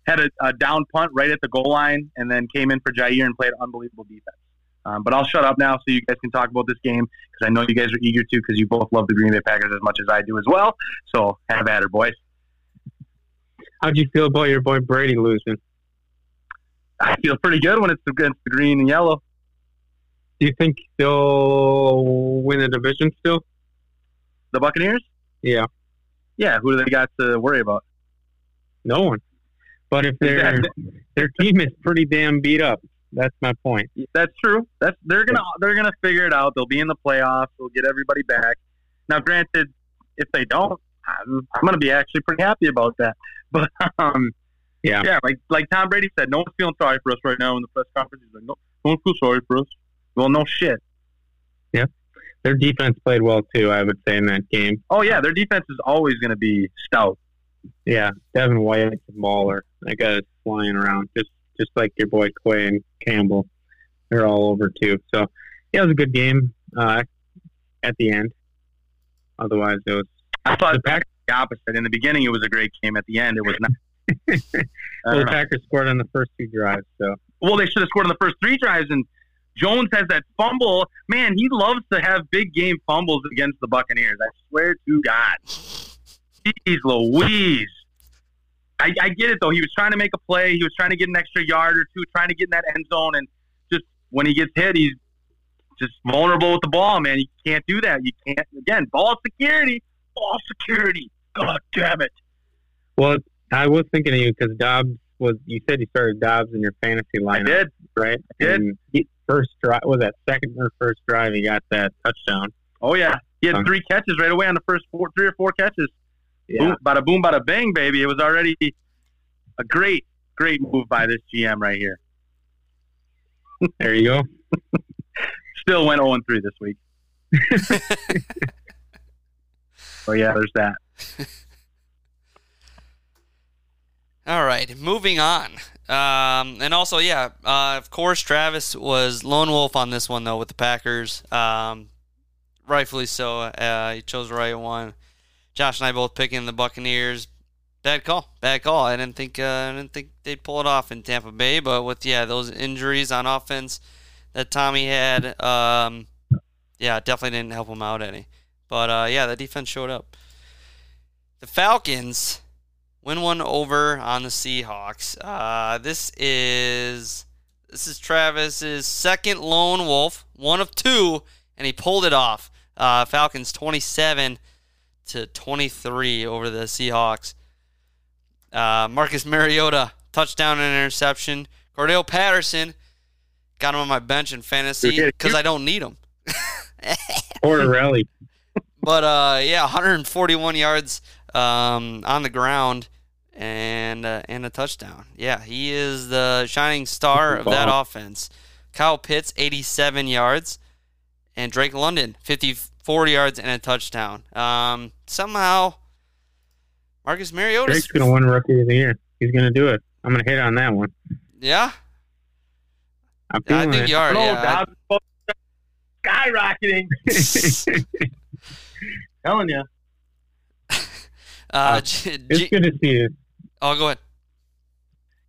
had a, a, down punt right at the goal line and then came in for Jaire and played unbelievable defense. Um, but I'll shut up now so you guys can talk about this game because I know you guys are eager to because you both love the Green Bay Packers as much as I do as well. So have at her, boys. How'd you feel about your boy Brady losing? I feel pretty good when it's against the green and yellow. Do you think they'll win the division still? The Buccaneers? Yeah. Yeah. Who do they got to worry about? No one. But if their their team is pretty damn beat up, that's my point. That's true. That's they're gonna they're gonna figure it out. They'll be in the playoffs. They'll get everybody back. Now, granted, if they don't, I'm, I'm gonna be actually pretty happy about that. But um, yeah, yeah, like like Tom Brady said, no one's feeling sorry for us right now in the press conference. He's like, no, no one feels sorry for us. Well, no shit. Yeah, their defense played well too. I would say in that game. Oh yeah, their defense is always going to be stout. Yeah, Devin White's a baller. That guy's flying around. Just just like your boy Quay and Campbell. They're all over too. So yeah, it was a good game uh, at the end. Otherwise, it was. I thought the Packers the opposite. In the beginning, it was a great game. At the end, it was not. well, the Packers scored on the first two drives. So well, they should have scored on the first three drives. And Jones has that fumble. Man, he loves to have big game fumbles against the Buccaneers. I swear to God. He's Louise. I, I get it though. He was trying to make a play. He was trying to get an extra yard or two, trying to get in that end zone, and just when he gets hit, he's just vulnerable with the ball. Man, you can't do that. You can't. Again, ball security. Ball security. God damn it. Well, I was thinking of you because Doubs was. You said you started Doubs in your fantasy lineup. I did. Right. I did. And he, first drive was that second or first drive. He got that touchdown. Oh yeah, he had three catches right away on the first four, three or four catches Yeah. Boom, bada boom, bada bang, baby. It was already a great, great move by this GM right here. There you go. Still went 0 3 this week. so, oh, yeah, there's that. All right, moving on. Um, and also, yeah, uh, of course, Travis was lone wolf on this one though with the Packers. Um, rightfully so. Uh, he chose the right one. Josh and I both picking the Buccaneers. Bad call, bad call. I didn't think uh, I didn't think they'd pull it off in Tampa Bay, but with yeah those injuries on offense that Tommy had, um, yeah, definitely didn't help him out any. But uh, yeah, the defense showed up. The Falcons win one over on the Seahawks. Uh, this is this is Travis's second lone wolf, one of two, and he pulled it off. Uh, Falcons 27 to 23 over the Seahawks. Uh, Marcus Mariota touchdown and interception. Cordarrelle Patterson got him on my bench in fantasy because I don't need him. Or rally. But uh, yeah, 141 yards um, on the ground and uh, and a touchdown. Yeah, he is the shining star of that offense. Kyle Pitts 87 yards and Drake London 54 yards and a touchdown. Um, somehow Marcus Mariota. Drake's going to win Rookie of the Year. He's going to do it. I'm going to hit on that one. Yeah, I'm I feeling think it. you are. Yeah, Doubs skyrocketing. Telling you. Uh, G- it's G- good to see it. oh, go ahead.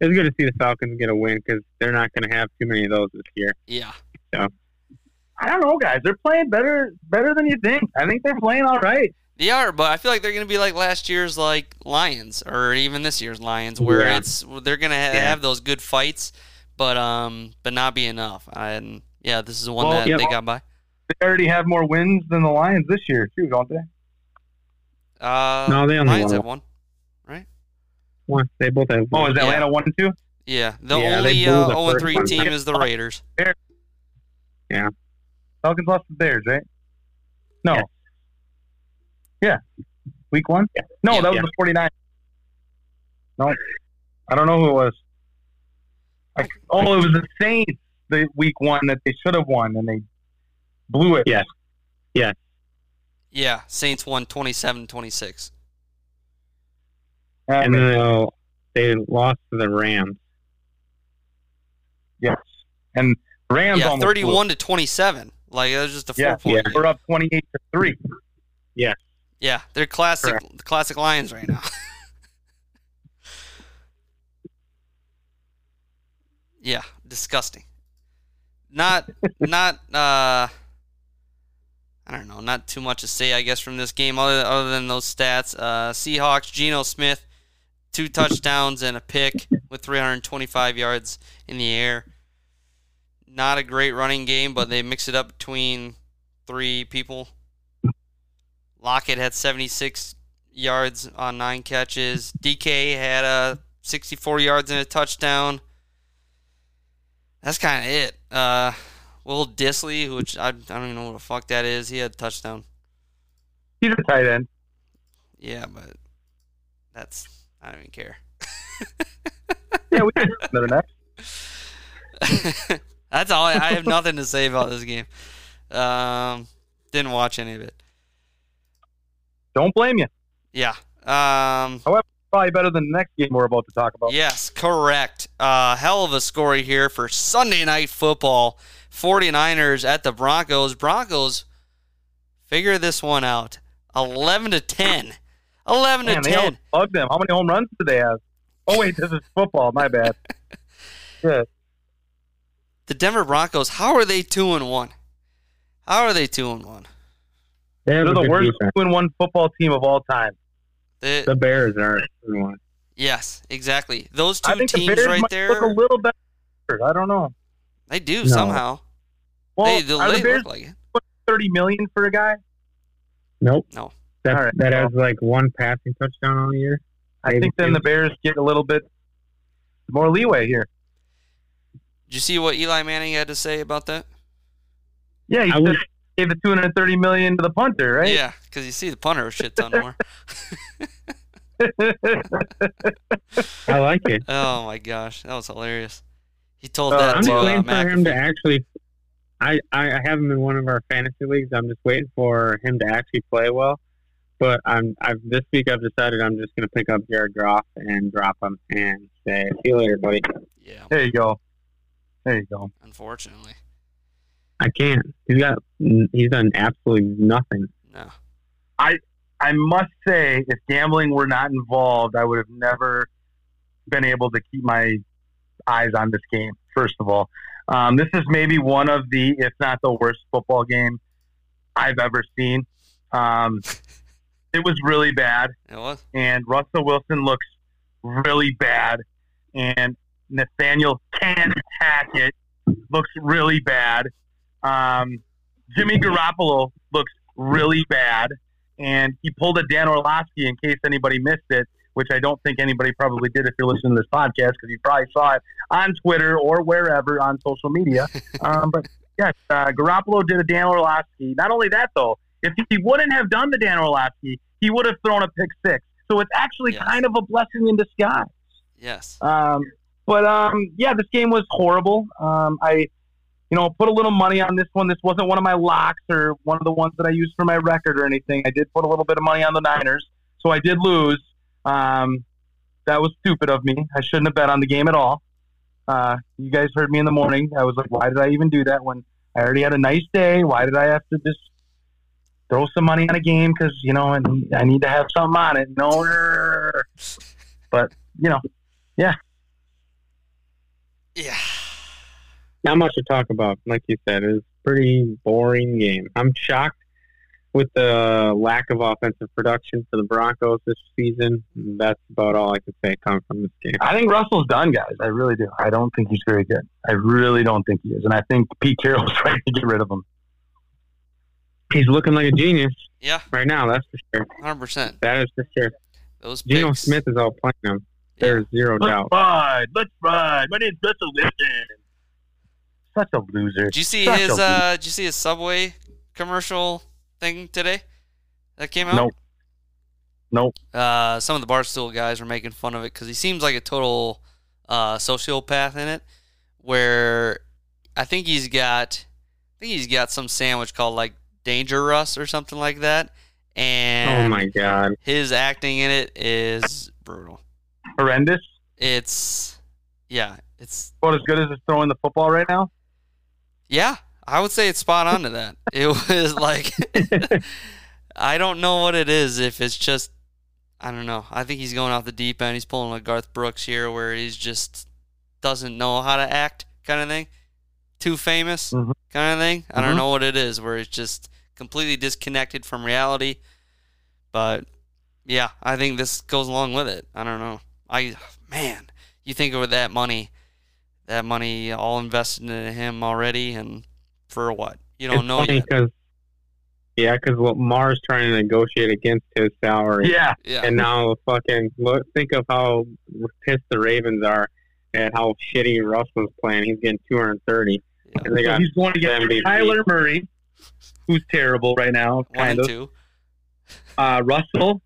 It's good to see the Falcons get a win because they're not going to have too many of those this year. Yeah. I don't know, guys. They're playing better, better than you think. I think they're playing all right. They are, but I feel like they're going to be like last year's like Lions, or even this year's Lions, where Yeah. it's they're going to ha- Yeah. have those good fights, but um, but not be enough. And yeah, this is the one Well, that yeah. they got by. They already have more wins than the Lions this year, too, don't they? Uh, No, they only Lions won have one. One, they both have. Oh, is Yeah. Atlanta one and two? Yeah, the Yeah, only blew uh, the 0 first 3 one. team is the Raiders. Yeah. Falcons lost to the Bears, right? No. Yeah. Yeah. Week one? No, Yeah. that was Yeah. the 49. No. I don't know who it was. I, oh, it was the Saints, the week one that they should have won, and they blew it. Yes. Yes. Yeah, Saints won 27-26. Uh, And then they lost to the Rams. yes. And Rams Yeah, almost blew 31 to 27. Like it was just a Yeah, four point. yeah. we're up 28 to 3. Yeah, Yeah, they're classic the classic Lions right now. yeah, disgusting. Not not uh I don't know, not too much to say I guess from this game other other than those stats. Uh Seahawks, Geno Smith, two touchdowns and a pick with 325 yards in the air. Not a great running game, but they mix it up between three people. Lockett had 76 yards on nine catches. DK had uh, 64 yards and a touchdown. That's kind of it. Uh, Will Dissly, which I, I don't even know what the fuck that is, he had a touchdown. He's a tight end. Yeah, but that's I don't even care. Yeah, we can another next. that's all. I, I have nothing to say about this game. Um, didn't watch any of it. Don't blame you. Yeah. Um, However, Probably better than the next game we're about to talk about. Yes, correct. Uh, hell of a story here for Sunday night football. 49ers at the Broncos. Broncos figure this one out. 11 to 10. 11 Man, to 10. almost bugged them. How many home runs do they have? Oh, wait, this is football. My bad. Yeah. The Denver Broncos, how are they 2 and 1? How are they 2 and 1? They They're the worst defense. two and one football team of all time. They, The Bears are one. yes, exactly. Those I two think the teams Bears right might look a there, little better. I don't know. They do No. somehow. Well, they they are the Bears like thirty million for a guy? Nope. No. That All right. that has like one passing touchdown all year. I Maybe think then the Bears get a little bit more leeway here. Did you see what Eli Manning had to say about that? Yeah, he I said wish gave the 230 million to the punter, right? Yeah, because you see the punter a shit ton more. I like it. Oh my gosh, that was hilarious. He told Uh, that I'm to just uh, waiting for him to actually. I, I I have him in one of our fantasy leagues. I'm just waiting for him to actually play well. But I'm I've this week I've decided I'm just going to pick up Jared Goff and drop him and say see you later, buddy. Yeah, There you go. There you go. unfortunately, I can't. He's got he's done absolutely nothing. no. I I must say, if gambling were not involved, I would have never been able to keep my eyes on this game. First of all, um, this is maybe one of the, if not the worst football game I've ever seen. Um, it was really bad, It was. and Russell Wilson looks really bad, and Nathaniel Can Hackett looks really bad. Um, Jimmy Garoppolo looks really bad, and he pulled a Dan Orlovsky in case anybody missed it, which I don't think anybody probably did if you're listening to this podcast because you probably saw it on Twitter or wherever on social media. um, but yes, uh, Garoppolo did a Dan Orlovsky. Not only that, though, if he wouldn't have done the Dan Orlovsky, he would have thrown a pick six. So it's actually Yes. kind of a blessing in disguise. Yes. Um, but um, yeah, this game was horrible. Um, I, you know, put a little money on this one. This wasn't one of my locks or one of the ones that I used for my record or anything. I did put a little bit of money on the Niners, so I did lose. Um, that was stupid of me. I shouldn't have bet on the game at all. Uh, you guys heard me in the morning. I was like, why did I even do that when I already had a nice day? Why did I have to just throw some money on a game because you know I need, I need to have something on it? No, but you know, Yeah. Yeah. Not much to talk about. Like you said, it was a pretty boring game. I'm shocked with the lack of offensive production for the Broncos this season. That's about all I can say coming from this game. I think Russell's done, guys. I really do. I don't think he's very good. I really don't think he is, and I think Pete Carroll's right to get rid of him. He's looking like a genius Yeah. right now. That's for sure. Hundred percent. That is for sure. Those Geno picks. Smith is all playing him. Yeah. There's zero doubt. Let's ride. Let's ride. My name's Russell Wilson. Such a loser. Did you see Such a his? loser. uh Did you see his Subway commercial thing today? That came out. Nope. Nope. Uh, some of the Barstool guys were making fun of it because he seems like a total uh, sociopath in it. Where I think he's got, I think he's got some sandwich called like Danger Russ or something like that. And Oh my god. his acting in it is brutal. Horrendous. It's yeah, it's About as good as it's throwing the football right now. yeah. I would say it's spot on to that. It was like I don't know what it is. If it's just I don't know. I think he's going off the deep end. He's pulling a Garth Brooks here, where he's just doesn't know how to act, kind of thing. Too famous, Mhm. kind of thing. I don't know what it is, where it's just completely disconnected from reality. But yeah, I think this goes along with it. I don't know. I man, you think of that money, that money all invested into him already, and for what? You don't it's know funny yet. because yeah, because Lamar's trying to negotiate against his salary. Yeah. Yeah, And now fucking look, think of how pissed the Ravens are at how shitty Russell's playing. He's getting 230. Yeah. And they So got he's going to get MVP. Kyler Murray, who's terrible right now, one kind and of. two, Uh, Russell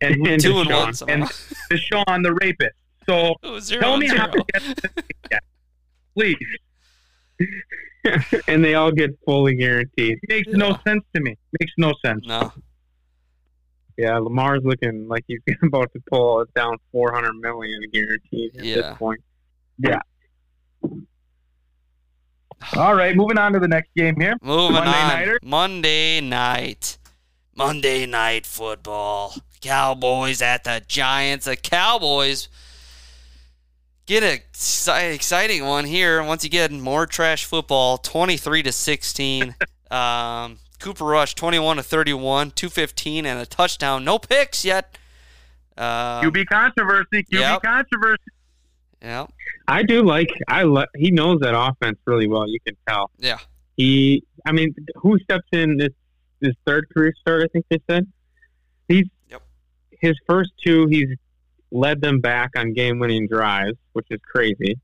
and, And two and one. Somehow. and Deshaun, the rapist. So it was zero tell and me how to get this guy. Please. and they all get fully guaranteed. Makes no sense to me. Makes no sense. No, Yeah, Lamar's looking like he's about to pull it down 400 million guaranteed at Yeah. this point. Yeah. All right, moving on to the next game here. moving Monday on. nighter? Monday night, Monday night football. Cowboys at the Giants. The Cowboys get a exciting one here. Once again, more trash football. Twenty-three to sixteen. um, Cooper Rush, twenty-one to thirty-one, two fifteen, and a touchdown. No picks yet. Um, QB controversy. QB Yep. controversy. Yeah, I do like I lo- he knows that offense really well. You can tell. yeah, He, I mean, who steps in this his third career start? I think they said he's Yep. his first two. He's led them back on game-winning drives, which is crazy,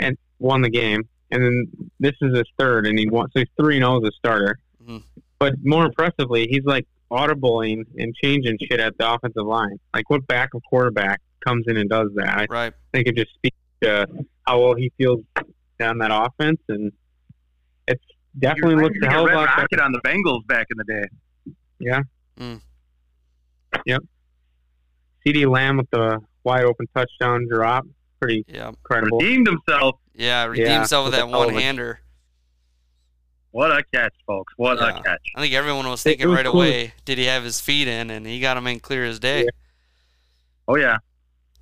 and won the game. and then this is his third, and he wants so he's three and zero as a starter. Mhm. But more impressively, he's like audibling and changing shit at the offensive line. Like what back of quarterback comes in and does that? I Right. think it just speaks to how well he feels down that offense, and it's definitely looks a hell of a lot better. Rocket on the Bengals back in the day. Yeah. Mm. Yep. CeeDee Lamb with the wide open touchdown drop, pretty Yeah. incredible. Redeemed himself. Yeah. Redeemed Yeah, himself with with that a hell of a- one hander. What a catch, folks! What Yeah. a catch! I think everyone was It- it thinking was right cool. away, did he have his feet in? And he got him in clear as day. Yeah. Oh yeah,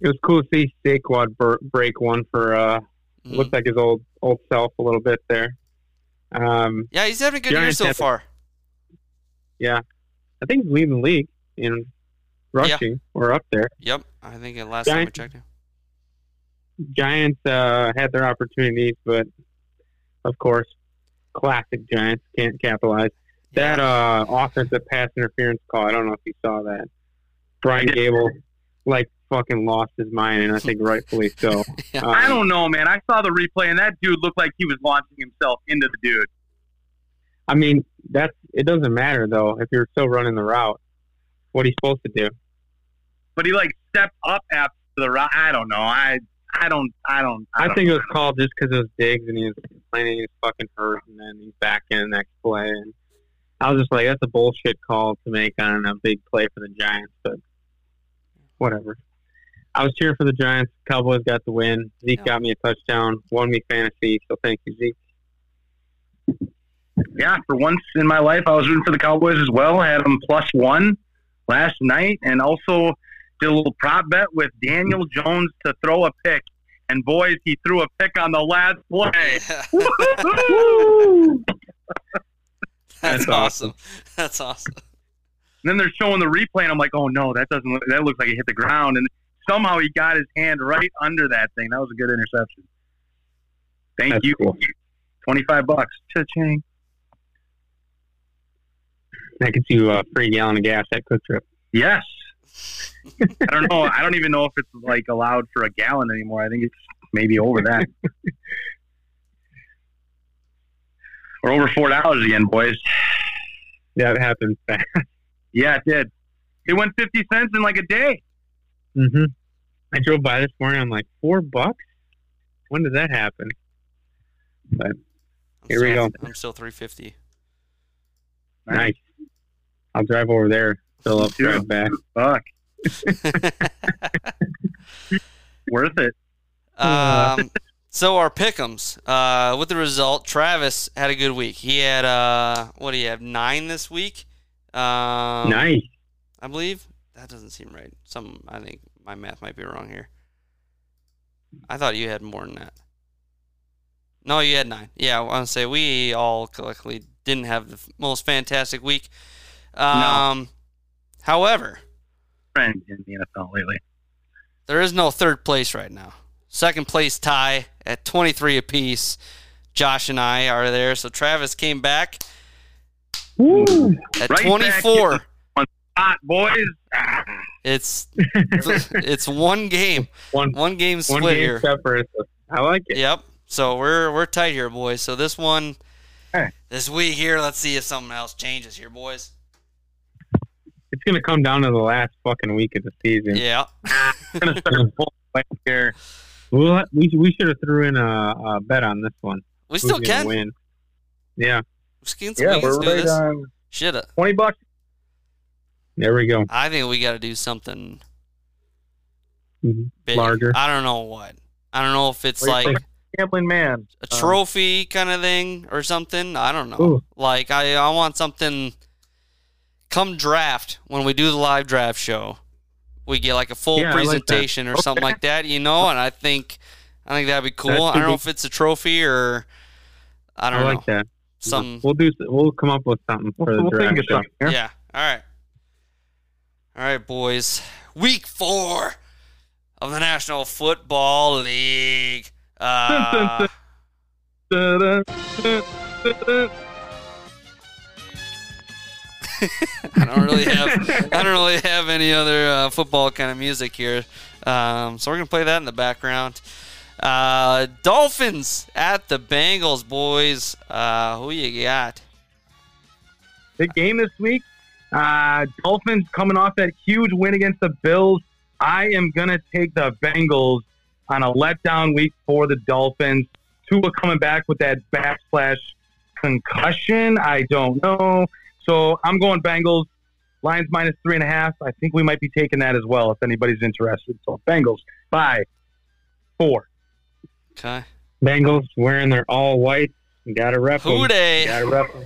It was cool to see Saquon break one for uh, Mhm. looked like his old old self a little bit there. Um, Yeah, he's having a good year so far. yeah, I think he's leading the league in rushing or up there. Yep. I think the last time I checked him. Giants uh, had their opportunities, but of course, classic Giants can't capitalize. That uh, offensive pass interference call, I don't know if you saw that. Brian Daboll, like, fucking lost his mind, and I think rightfully so. Yeah. Um, I don't know, man. I saw the replay, and that dude looked like he was launching himself into the dude. I mean, that's it doesn't matter though if you're still running the route. What are you supposed to do? But he like stepped up after the route. I don't know. I I don't I don't. I, I don't think it was called just because it was Diggs and he was complaining he was fucking hurt, and then he's back in the next play. And I was just like, that's a bullshit call to make on a big play for the Giants, but whatever. I was cheering for the Giants. Cowboys got the win. Zeke Yeah. got me a touchdown, won me fantasy. So thank you, Zeke. yeah, for once in my life, I was rooting for the Cowboys as well. I had them plus one last night, and also did a little prop bet with Daniel Jones to throw a pick. And boys, he threw a pick on the last play. That's, That's awesome. That's awesome. And then they're showing the replay, and I'm like, oh no, that doesn't. Look, that looks like it hit the ground, and somehow he got his hand right under that thing. That was a good interception. Thank That's you. cool. Twenty-five bucks. Cha-ching. That gets you a free gallon of gas at QuikTrip. Yes. I don't know. I don't even know if it's like allowed for a gallon anymore. I think it's maybe over that. We're over four dollars again, boys. Yeah, it happens fast. Yeah, it did. It went fifty cents in like a day. Mm-hmm. I drove by this morning. I'm like, four bucks? When did that happen? But I'm Here we still, go. I'm still 350. nice. I'll drive over there, fill up, Too. drive back. Fuck, worth it. Um, so our pick'ems. Uh, with the result, Travis had a good week. He had uh, what do you have? Nine this week. Um, nice. I believe that doesn't seem right. Some, I think my math might be wrong here. I thought you had more than that. No, you had nine. Yeah, I want to say we all collectively didn't have the most fantastic week. Um, However, Trend in the NFL lately. there is no third place right now. Second place tie at 23 apiece. Josh and I are there. So Travis came back Woo! at Right back 24. in Hot boys. Ah, It's it's one game, One, one game split one game here. separate. I like it. Yep. So we're we're tight here, boys. So this one, Hey. this week here, let's see if something else changes here, boys. It's going to come down to the last fucking week of the season. Yeah. Gonna start a full here. We'll, we we should have threw in a, a bet on this one. We Who's still gonna can. win? Yeah, We Yeah, we can we're do right this. on Should have. twenty bucks. there we go. I think we got to do something Mhm. big. Larger. I don't know what. I don't know if it's What do like? Gambling man. a trophy kind of thing or something. I don't know. Ooh. Like I, I want something. Come draft when we do the live draft show, we get like a full Yeah, I like that. presentation or something like that, you know. And I think, I think that'd be cool. That I don't know if it's a trophy or I I, don't like know that. some. We'll do. We'll come up with something for the We'll draft. think of show. something. here. Yeah. All right. All right, boys. Week four of the National Football League. Uh, I don't really have I don't really have any other uh, football kind of music here, um, so we're gonna play that in the background. Uh, Dolphins at the Bengals, boys. Uh, who you got? Big game this week. Uh, Dolphins coming off that huge win against the Bills. I am to take the Bengals on a letdown week for the Dolphins. Tua coming back with that backslash concussion. I don't know. So I'm going Bengals. Lions minus three and a half. I think we might be taking that as well if anybody's interested. So Bengals by four. Okay. Bengals wearing their all white. Got to rep. Who they? Got to rep 'em.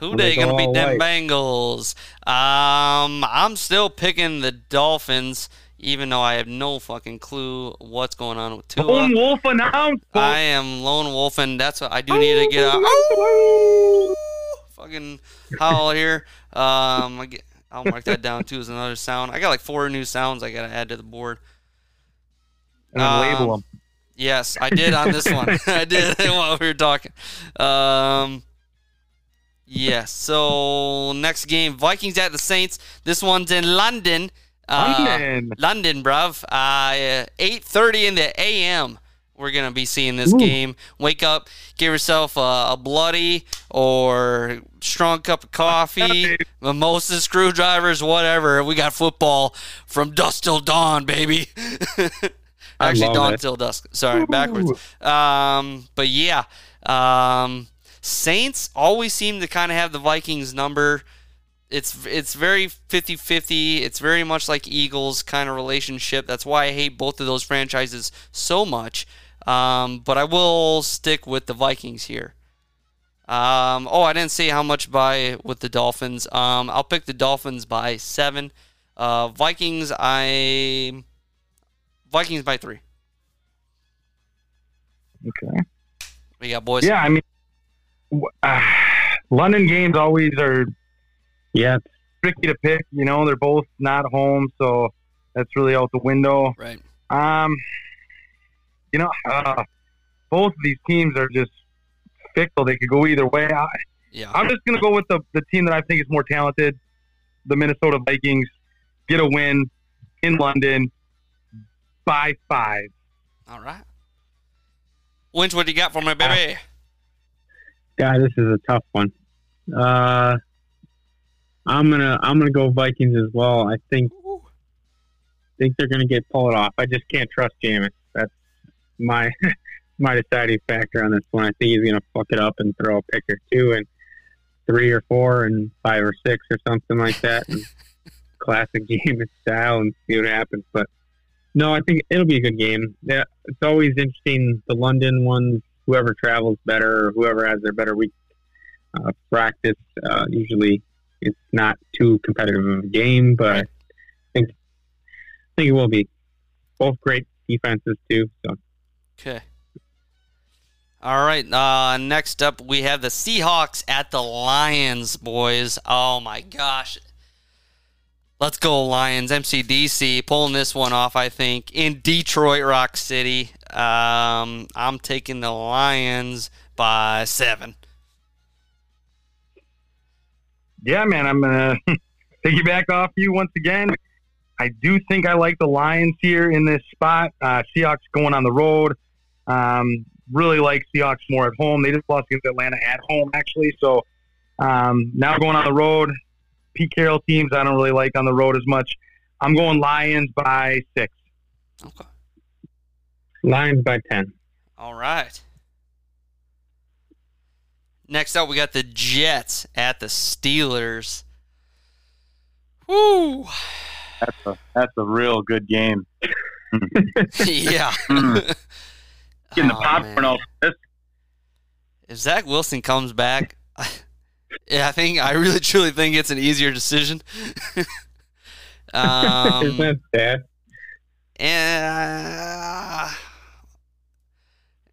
Who they they gonna beat them white. Bengals? Um, I'm still picking the Dolphins, even though I have no fucking clue what's going on with Tua. Lone Wolf announced. I am lone wolf, and that's what I do need to get out. Fucking howl here. Um, I get, I'll mark that down too as another sound. I got like four new sounds I gotta add to the board. And then label Um, them. Yes, I did on this one. I did while we were talking. Um, yes. So next game, Vikings at the Saints. This one's in London. Uh, London. London, bruv. Uh, eight thirty in the a.m. We're gonna be seeing this game. Wake up, give yourself a, a bloody or strong cup of coffee, mimosas, screwdrivers, whatever. We got football from dusk till dawn, baby. Actually, love dawn it. till dusk. Sorry, backwards. Um, but yeah, um, Saints always seem to kind of have the Vikings number. It's it's very 50-50. It's very much like Eagles kind of relationship. That's why I hate both of those franchises so much. Um, but I will stick with the Vikings here. Um, oh, I didn't see how much by with the Dolphins. Um, I'll pick the Dolphins by seven. Uh, Vikings, I Vikings by three. Okay. We got boys. Yeah, I mean, uh, London games always are Yeah, tricky to pick. You know, they're both not home, so that's really out the window. Right. Um, you know, uh, both of these teams are just fickle. They could go either way. I, Yeah. I'm just going to go with the, the team that I think is more talented, the Minnesota Vikings. Get a win in London by five. All right. Winch, what do you got for me, baby? God, this is a tough one. Uh, I'm gonna I'm gonna go Vikings as well. I think think they're gonna get pulled off. I just can't trust Jameis. That's my my deciding factor on this one. I think he's gonna fuck it up and throw a pick or two and three or four and five or six or something like that. And classic Jameis style and see what happens. But no, I think it'll be a good game. Yeah, it's always interesting. The London ones, whoever travels better, or whoever has their better week uh, practice, uh, usually it's not too competitive of a game. But I think I think it will be. Both great defenses too. So Okay. All right. Uh, next up, we have the Seahawks at the Lions, boys. Oh my gosh. Let's go Lions. MCDC pulling this one off. I think in Detroit Rock City. Um, I'm taking the Lions by seven. Yeah, man, I'm gonna piggyback off you once again. I do think I like the Lions here in this spot. Uh, Seahawks going on the road. Um, really like Seahawks more at home. They just lost against Atlanta at home, actually. So um, now going on the road. Pete Carroll teams I don't really like on the road as much. I'm going Lions by six. Okay. Lions by ten. All right. Next up, we got the Jets at the Steelers. Woo! That's a that's a real good game. yeah. Getting the Oh, popcorn man. This If Zach Wilson comes back, yeah, I think I really truly think it's an easier decision. um, Isn't that bad? and,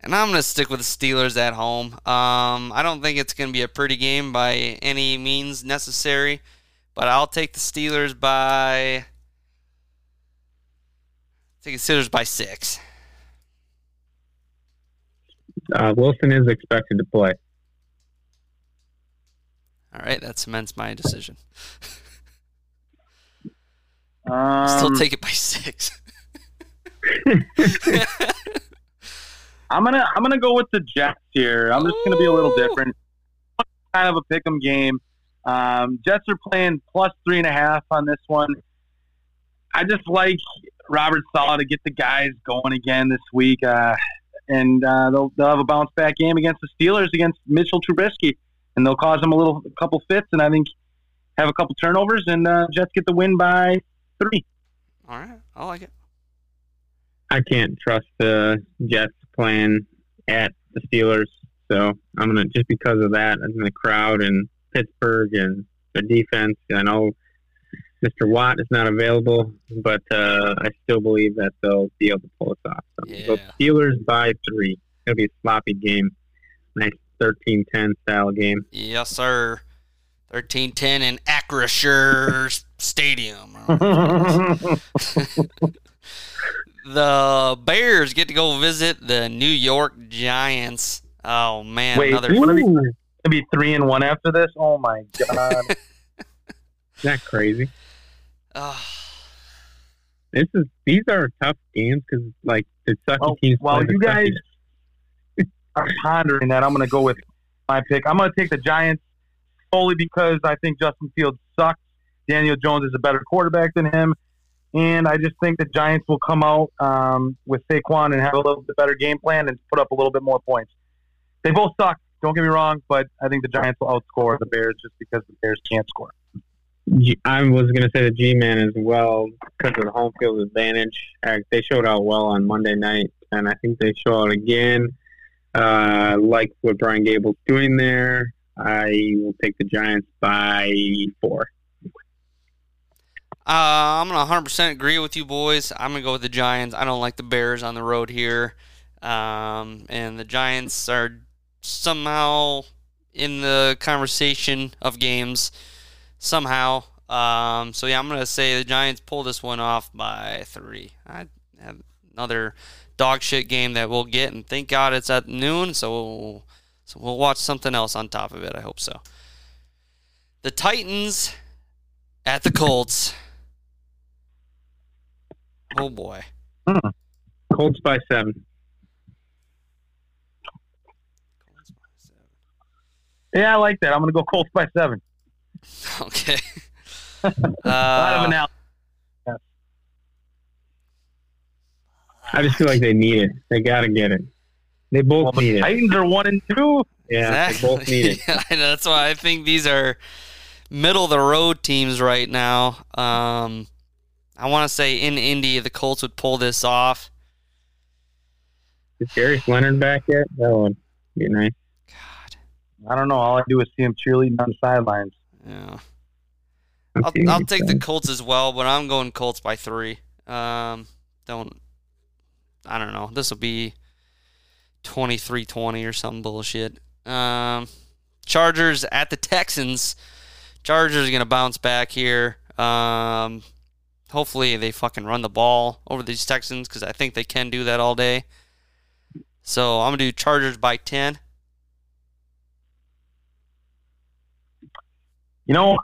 and I'm gonna stick with the Steelers at home. Um, I don't think it's gonna be a pretty game by any means necessary, but I'll take the Steelers by. Take the Steelers by six. Uh, Wilson is expected to play. All right, that cements my decision. um, Still take it by six. I'm gonna I'm gonna go with the Jets here. I'm just gonna be a little different. Kind of a pick'em game. Um, Jets are playing plus three and a half on this one. I just like Robert Saleh to get the guys going again this week, uh, and uh, they'll they'll have a bounce back game against the Steelers against Mitchell Trubisky, and they'll cause them a little a couple fits, and I think have a couple turnovers, and uh, Jets get the win by three. All right, I like it. I can't trust the Jets playing at the Steelers, so I'm gonna just because of that and the crowd and Pittsburgh and the defense. I know Mr. Watt is not available, but uh, I still believe that they'll be able to pull this off. So, Yeah. so Steelers by three. It'll be a sloppy game. Nice 13-10 style game. Yes, sir. Thirteen ten in Acrisure Stadium. the Bears get to go visit the New York Giants. Oh man, Wait, another it's gonna be, gonna be three and one after this. Oh my god! Isn't that crazy? This is these are tough games because like the sucky well, teams. while you guys are pondering that, I'm going to go with my pick. I'm going to take the Giants solely because I think Justin Fields sucks. Daniel Jones is a better quarterback than him, and I just think the Giants will come out um, with Saquon and have a little bit better game plan and put up a little bit more points. They both suck. Don't get me wrong, but I think the Giants will outscore the Bears just because the Bears can't score. G- I was going to say the G-Man as well because of the home field advantage. They showed out well on Monday night, and I think they show out again. Uh, like what Brian Daboll's doing there, I will take the Giants by four. Uh, I'm gonna 100% agree with you boys. I'm gonna go with the Giants. I don't like the Bears on the road here, um, and the Giants are somehow in the conversation of games somehow. Um, so yeah, I'm gonna say the Giants pull this one off by three. I have another dog shit game that we'll get, and thank God it's at noon. So we'll, so we'll watch something else on top of it. I hope so. The Titans at the Colts. Oh boy. Colts by seven. Yeah, I like that. I'm going to go Colts by seven. Okay. A lot of Uh, analysis. I just feel like they need it. They got to get it. They both Well, the need it. Titans are one and two. Yeah, they both need it. Yeah, I know, that's why I think these are middle of the road teams right now. Um, I want to say in Indy, the Colts would pull this off. Is Darius Leonard back yet? That would be nice. God, I don't know. All I do is see him cheerleading on the sidelines. Yeah. I'm I'll, I'll take the Colts as well, but I'm going Colts by three. Um, don't. I don't know. This will be 23-20 or some bullshit. Um, Chargers at the Texans. Chargers are gonna bounce back here. Um, hopefully they fucking run the ball over these Texans because I think they can do that all day. So I'm gonna do Chargers by ten. You know,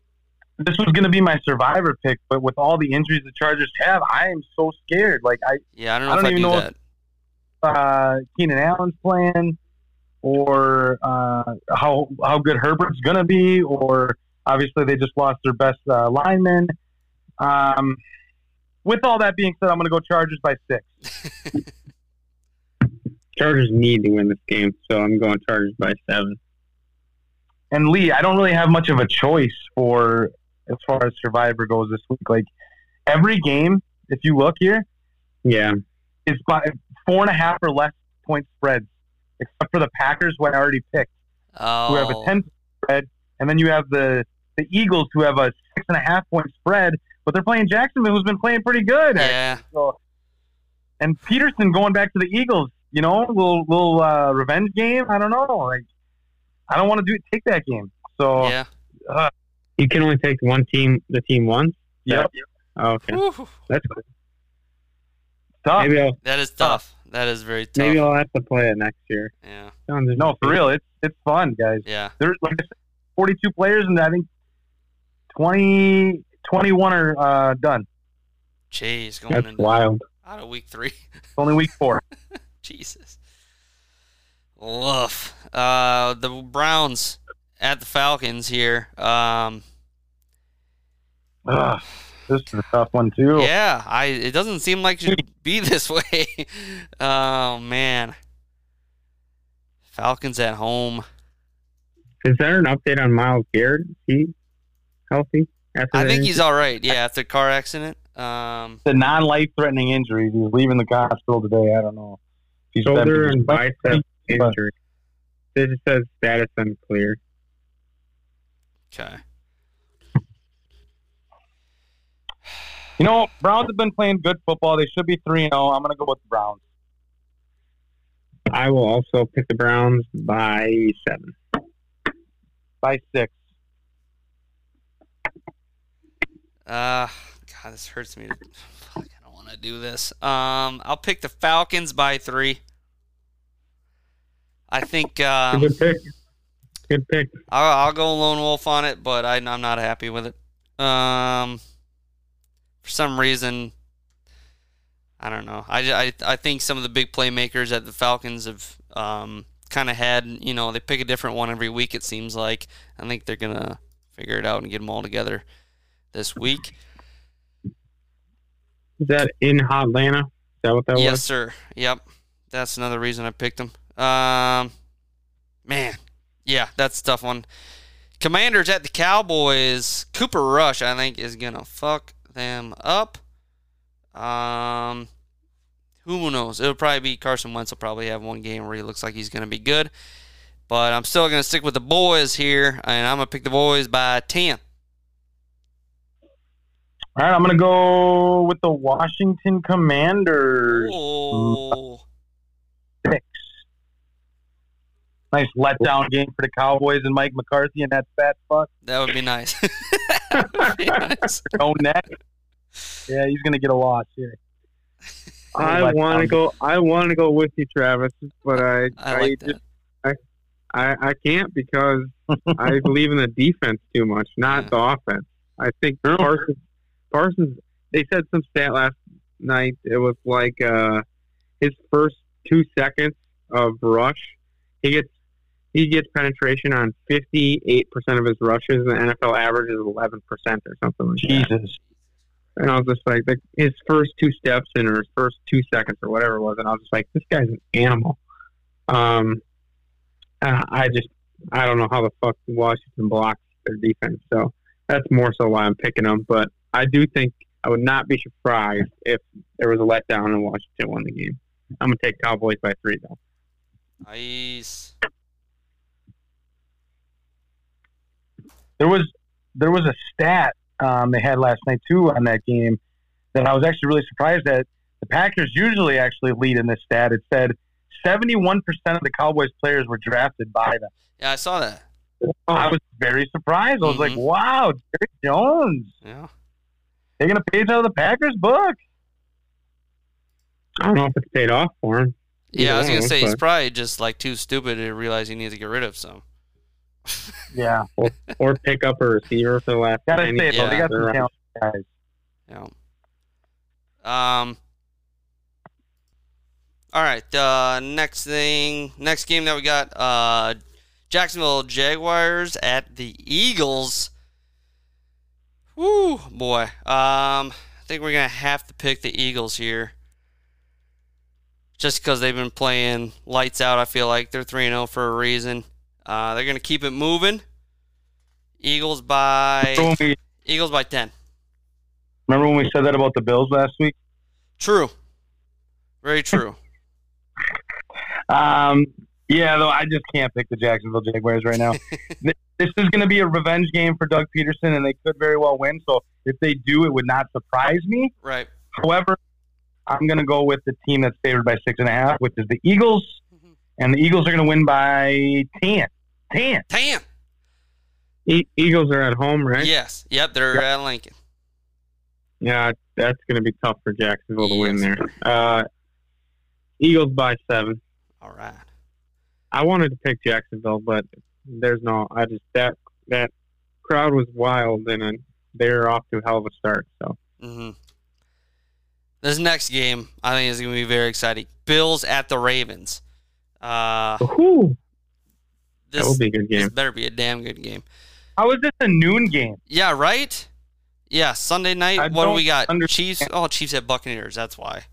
this was going to be my survivor pick, but with all the injuries the Chargers have, I am so scared. Like I, Yeah, I don't know I don't if I even do know that. if uh, Keenan Allen's playing, or uh, how how good Herbert's going to be, or obviously they just lost their best uh, lineman. Um, with all that being said, I'm going to go Chargers by six. Chargers need to win this game, so I'm going Chargers by seven. And Lee, I don't really have much of a choice for as far as Survivor goes this week. Like every game, if you look here, Yeah, is by four and a half or less point spreads, except for the Packers, who I already picked, Oh, who have a ten spread, and then you have the the Eagles, who have a six and a half point spread, but they're playing Jacksonville, who's been playing pretty good. yeah. So, and Pederson going back to the Eagles, you know, little little uh, revenge game. I don't know, like I don't want to do take that game. So Yeah. uh, you can only take one team, the team once. yep, Oh, okay, Whew. that's cool. tough. Maybe I'll That is tough. That is very tough. maybe I'll have to play it next year. Yeah. Sounds No, for real, it's it's fun, guys. Yeah. There's like 42 players, and I think 20, 21 are uh, done. Jeez, going That's into wild. out of week three. It's only week four. Jesus. Woof. Uh, the Browns at the Falcons here. Um, Ugh, this is a tough one too. yeah, I. It doesn't seem like it should be this way. oh man. Falcons at home. Is there an update on Myles Garrett? Is he healthy? After I think he's all right. Yeah, after the car accident. Um, The non-life-threatening injuries. He's leaving the hospital today. I don't know. He's been- shoulder and bicep but- injury. This says status unclear. okay. You know, Browns have been playing good football. They should be three and zero. I'm going to go with the Browns I will also pick the Browns by seven. by six. Uh, God, this hurts me. Fuck, I don't want to do this. Um, I'll pick the Falcons by three. I think um, Good pick. Good pick. I'll, I'll go lone wolf on it, but I, I'm not happy with it. Um, for some reason, I don't know. I, I, I think some of the big playmakers at the Falcons have um, kind of had, you know, they pick a different one every week, it seems like. I think they're going to figure it out and get them all together this week. Is that in Hotlanta? Is that what that yes, was? Yes, sir. Yep. That's another reason I picked them. Um, man, yeah, that's a tough one. Commanders at the Cowboys. Cooper Rush, I think, is gonna fuck them up. Um, who knows? It'll probably be Carson Wentz. Will probably have one game where he looks like he's gonna be good. But I'm still gonna stick with the boys here, and I'm gonna pick the boys by ten. All right, I'm going to go with the Washington Commanders. Oh, Six. Nice letdown game for the Cowboys and Mike McCarthy and that fat fuck. that would be nice. That would be nice. No neck. Yeah, he's going to get a loss here. I want to go. I want to go with you, Travis, but I I like that. just I, I can't because I believe in the defense too much, not Yeah. the offense. I think Parsons, Parsons. They said some stat last night. It was like uh, his first two seconds of rush, he gets he gets penetration on fifty eight percent of his rushes. The NFL average is eleven percent or something like that. Jesus. And I was just like, the, his first two steps in, or his first two seconds, or whatever it was, and I was just like, this guy's an animal. Um, uh, I just, I don't know how the fuck Washington blocks their defense. So that's more so why I'm picking them. But I do think I would not be surprised if there was a letdown and Washington won the game. I'm gonna take Cowboys by three though. Nice. There was there was a stat um, they had last night too on that game that I was actually really surprised at. The Packers usually actually lead in this stat. It said 71% of the Cowboys players were drafted by them. Yeah, I saw that. I was very surprised. I was like, Mhm. wow, Jerry Jones Yeah. taking a page out of the Packers book. I don't know if it's paid off for him. Yeah, I was gonna say he's probably just like too stupid to realize he needs to get rid of some. Yeah, or pick up a receiver for the last. gotta say years. though, they got some They're- talented guys. Yeah. Um. All right. Uh, next thing, next game that we got, uh, Jacksonville Jaguars at the Eagles. Woo, boy. Um, I think we're gonna have to pick the Eagles here. Just because they've been playing lights out, I feel like they're three and zero for a reason. Uh, they're gonna keep it moving. Eagles by we, Eagles by ten. remember when we said that about the Bills last week? True. Very true. Um, yeah, though I just can't pick the Jacksonville Jaguars right now. This is going to be a revenge game for Doug Pederson, and they could very well win. So if they do, it would not surprise me. right. However, I'm going to go with the team that's favored by six and a half, which is the Eagles, and the Eagles are going to win by ten. Ten. Ten. E- Eagles are at home, right? Yes. Yep. They're at Lincoln. Yeah, that's going to be tough for Jacksonville to win there. Uh, Eagles by seven. All right. I wanted to pick Jacksonville, but there's no. I just that that crowd was wild, and uh, they're off to a hell of a start. So hmm This next game, I think, is going to be very exciting. Bills at the Ravens. Uh, Woohoo! this, that will be a good this game. better be a damn good game. How is this a noon game? Yeah, right? Yeah, Sunday night. I what do we got? understand. Chiefs. Oh, Chiefs at Buccaneers. That's why.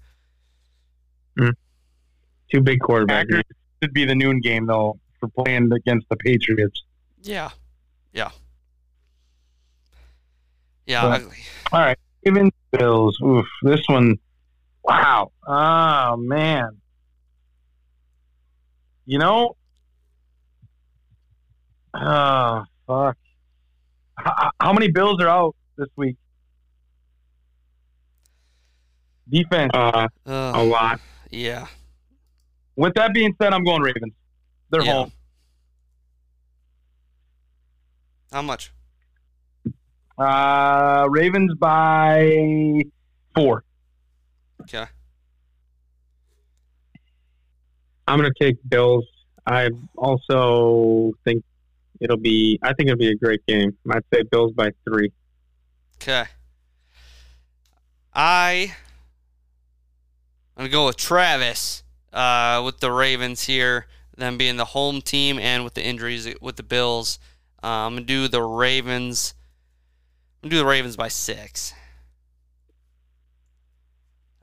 Two big quarterbacks. Should be the noon game though for playing against the Patriots. Yeah. Yeah. Yeah. But- ugly. All right, Ravens Bills. Oof, this one. Wow. Oh man. You know. Oh fuck. How, how many Bills are out this week? Defense. Uh, Ugh. a lot. Yeah. With that being said, I'm going Ravens. They're Yeah. home. How much? Uh, Ravens by four. Okay. I'm gonna take Bills. I also think it'll be. I think it'll be a great game. I'd say Bills by three. Okay. I I'm gonna go with Travis uh, with the Ravens here, them being the home team, and with the injuries with the Bills. Uh, I'm gonna do the Ravens. I'm gonna do the Ravens by six.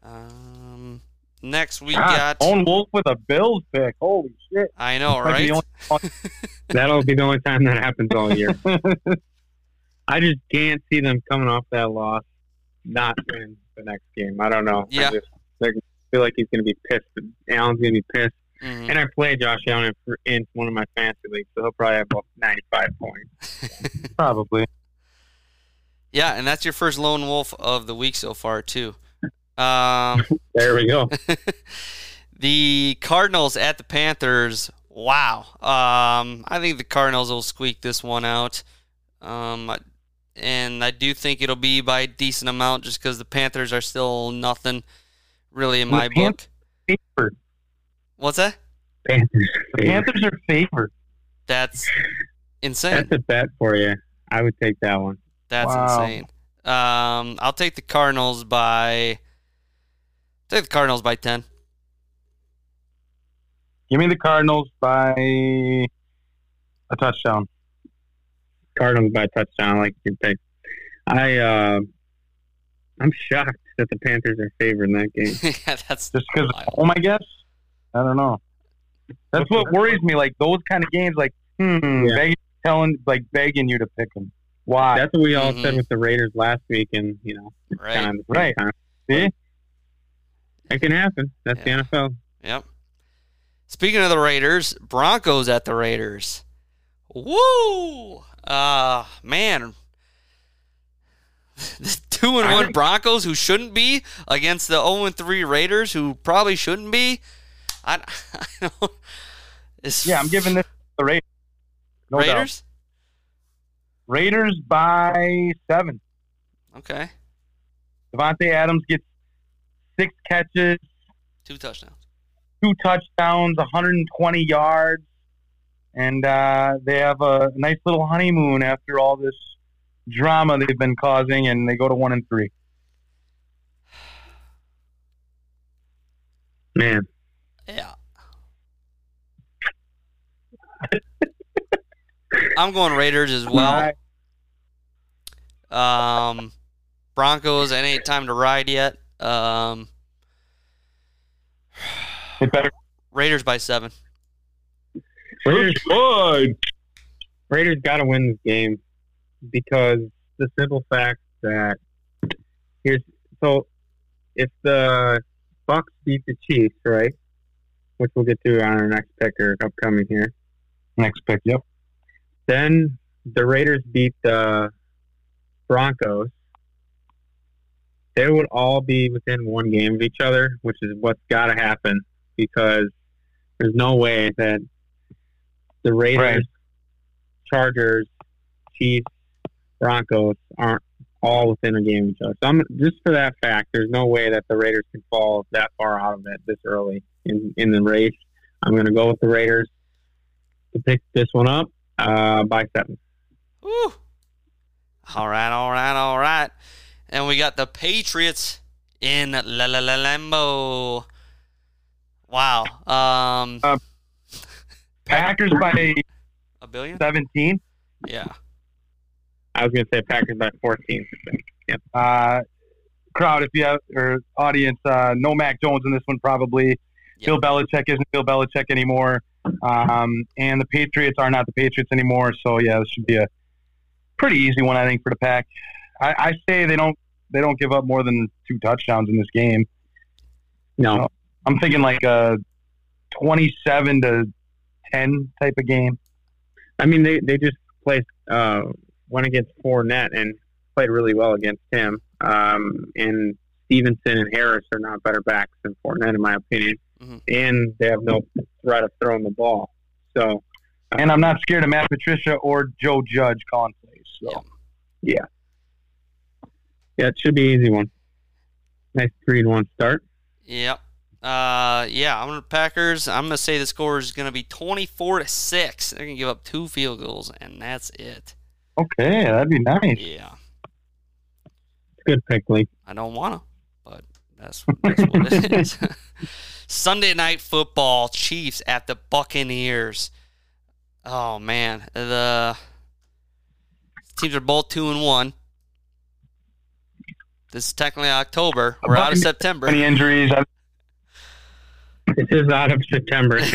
Um, next we God, got. Own Wolf with a Bills pick. Holy shit! I know, right? only- That'll be the only time that happens all year. I just can't see them coming off that loss, not win the next game. I don't know. Yeah. I just I feel like he's going to be pissed. Allen's going to be pissed. Mhm. And I play Josh Allen in, in one of my fantasy leagues, so he'll probably have about 95 points. Probably. Yeah, and that's your first lone wolf of the week so far too. Um, There we go. the Cardinals at the Panthers. Wow. Um, I think the Cardinals will squeak this one out. Um, and I do think it'll be by a decent amount just because the Panthers are still nothing really in my Pan- book. Favored. What's that? Panthers. The Panthers are favored. That's insane. That's a bet for you. I would take that one. That's Wow. insane. Um, I'll take the Cardinals by. Take the Cardinals by ten. Give me the Cardinals by a touchdown. Cardinals by a touchdown, I like your pick. I uh, I'm shocked that the Panthers are favored in that game. yeah, that's Just because home, I guess. I don't know. That's what worries me. Like those kind of games, like hmm, Yeah. begging, telling, like begging you to pick them. Why? That's what we all Mhm. said with the Raiders last week, and you know, right. kind of Right. time. See? It can happen. That's Yeah. the NFL. Yep. Speaking of the Raiders, Broncos at the Raiders. Woo! Uh man. The two and one Broncos who shouldn't be against the 0 and three Raiders who probably shouldn't be. I, I don't. It's yeah, I'm giving this to the Raiders. No doubt. Raiders. Raiders by seven. Okay, Davante Adams gets six catches, two touchdowns. two touchdowns, 120 yards, and uh, they have a nice little honeymoon after all this drama they've been causing, and they go to one and three. Man, Yeah. I'm going Raiders as well. Um, Broncos, it ain't time to ride yet. Um, It better. Raiders by seven. Raiders, Good. Raiders got to win this game because the simple fact that here's so if the Bucks beat the Chiefs, right, which we'll get to on our next pick or upcoming here, Next pick. Yep. then the Raiders beat the Broncos. They would all be within one game of each other, which is what's got to happen because there's no way that the Raiders, Right. Chargers, Chiefs, Broncos aren't all within a game of each other. So I'm, just for that fact, there's no way that the Raiders can fall that far out of it this early in, in the race. I'm going to go with the Raiders to pick this one up uh, by seven. Woo. All right, all right, all right. And we got the Patriots in La La La Lambeau. Wow. Um, Uh, Packers by A billion? 17. Yeah. I was going to say Packers by 14. Yep. Uh, crowd, if you have, or audience, uh, no Mac Jones in this one probably. Bill Belichick isn't Bill Belichick anymore. Um, and the Patriots are not the Patriots anymore. So, yeah, this should be a pretty easy one, I think, for the Pack. I, I say they don't they don't give up more than two touchdowns in this game. No. So, I'm thinking like a 27 to 10 type of game. I mean, they, they just played, uh, went against Fournette and played really well against him. Um, and Stevenson and Harris are not better backs than Fournette, in my opinion. Mm-hmm. And they have no threat of throwing the ball. So, And I'm not scared of Matt Patricia or Joe Judge calling plays. So. yeah. Yeah, it should be an easy one. Nice three and one start. Yep. Uh, yeah, I'm gonna Packers. I'm gonna say the score is gonna be 24 to six. They're gonna give up two field goals, and that's it. Okay, that'd be nice. Yeah, Good pick, Lee. I don't wanna, but that's, that's what it is. Sunday night football: Chiefs at the Buccaneers. Oh man, the teams are both two and one. This is technically October. We're out of September. Any injuries? I- This is out of September.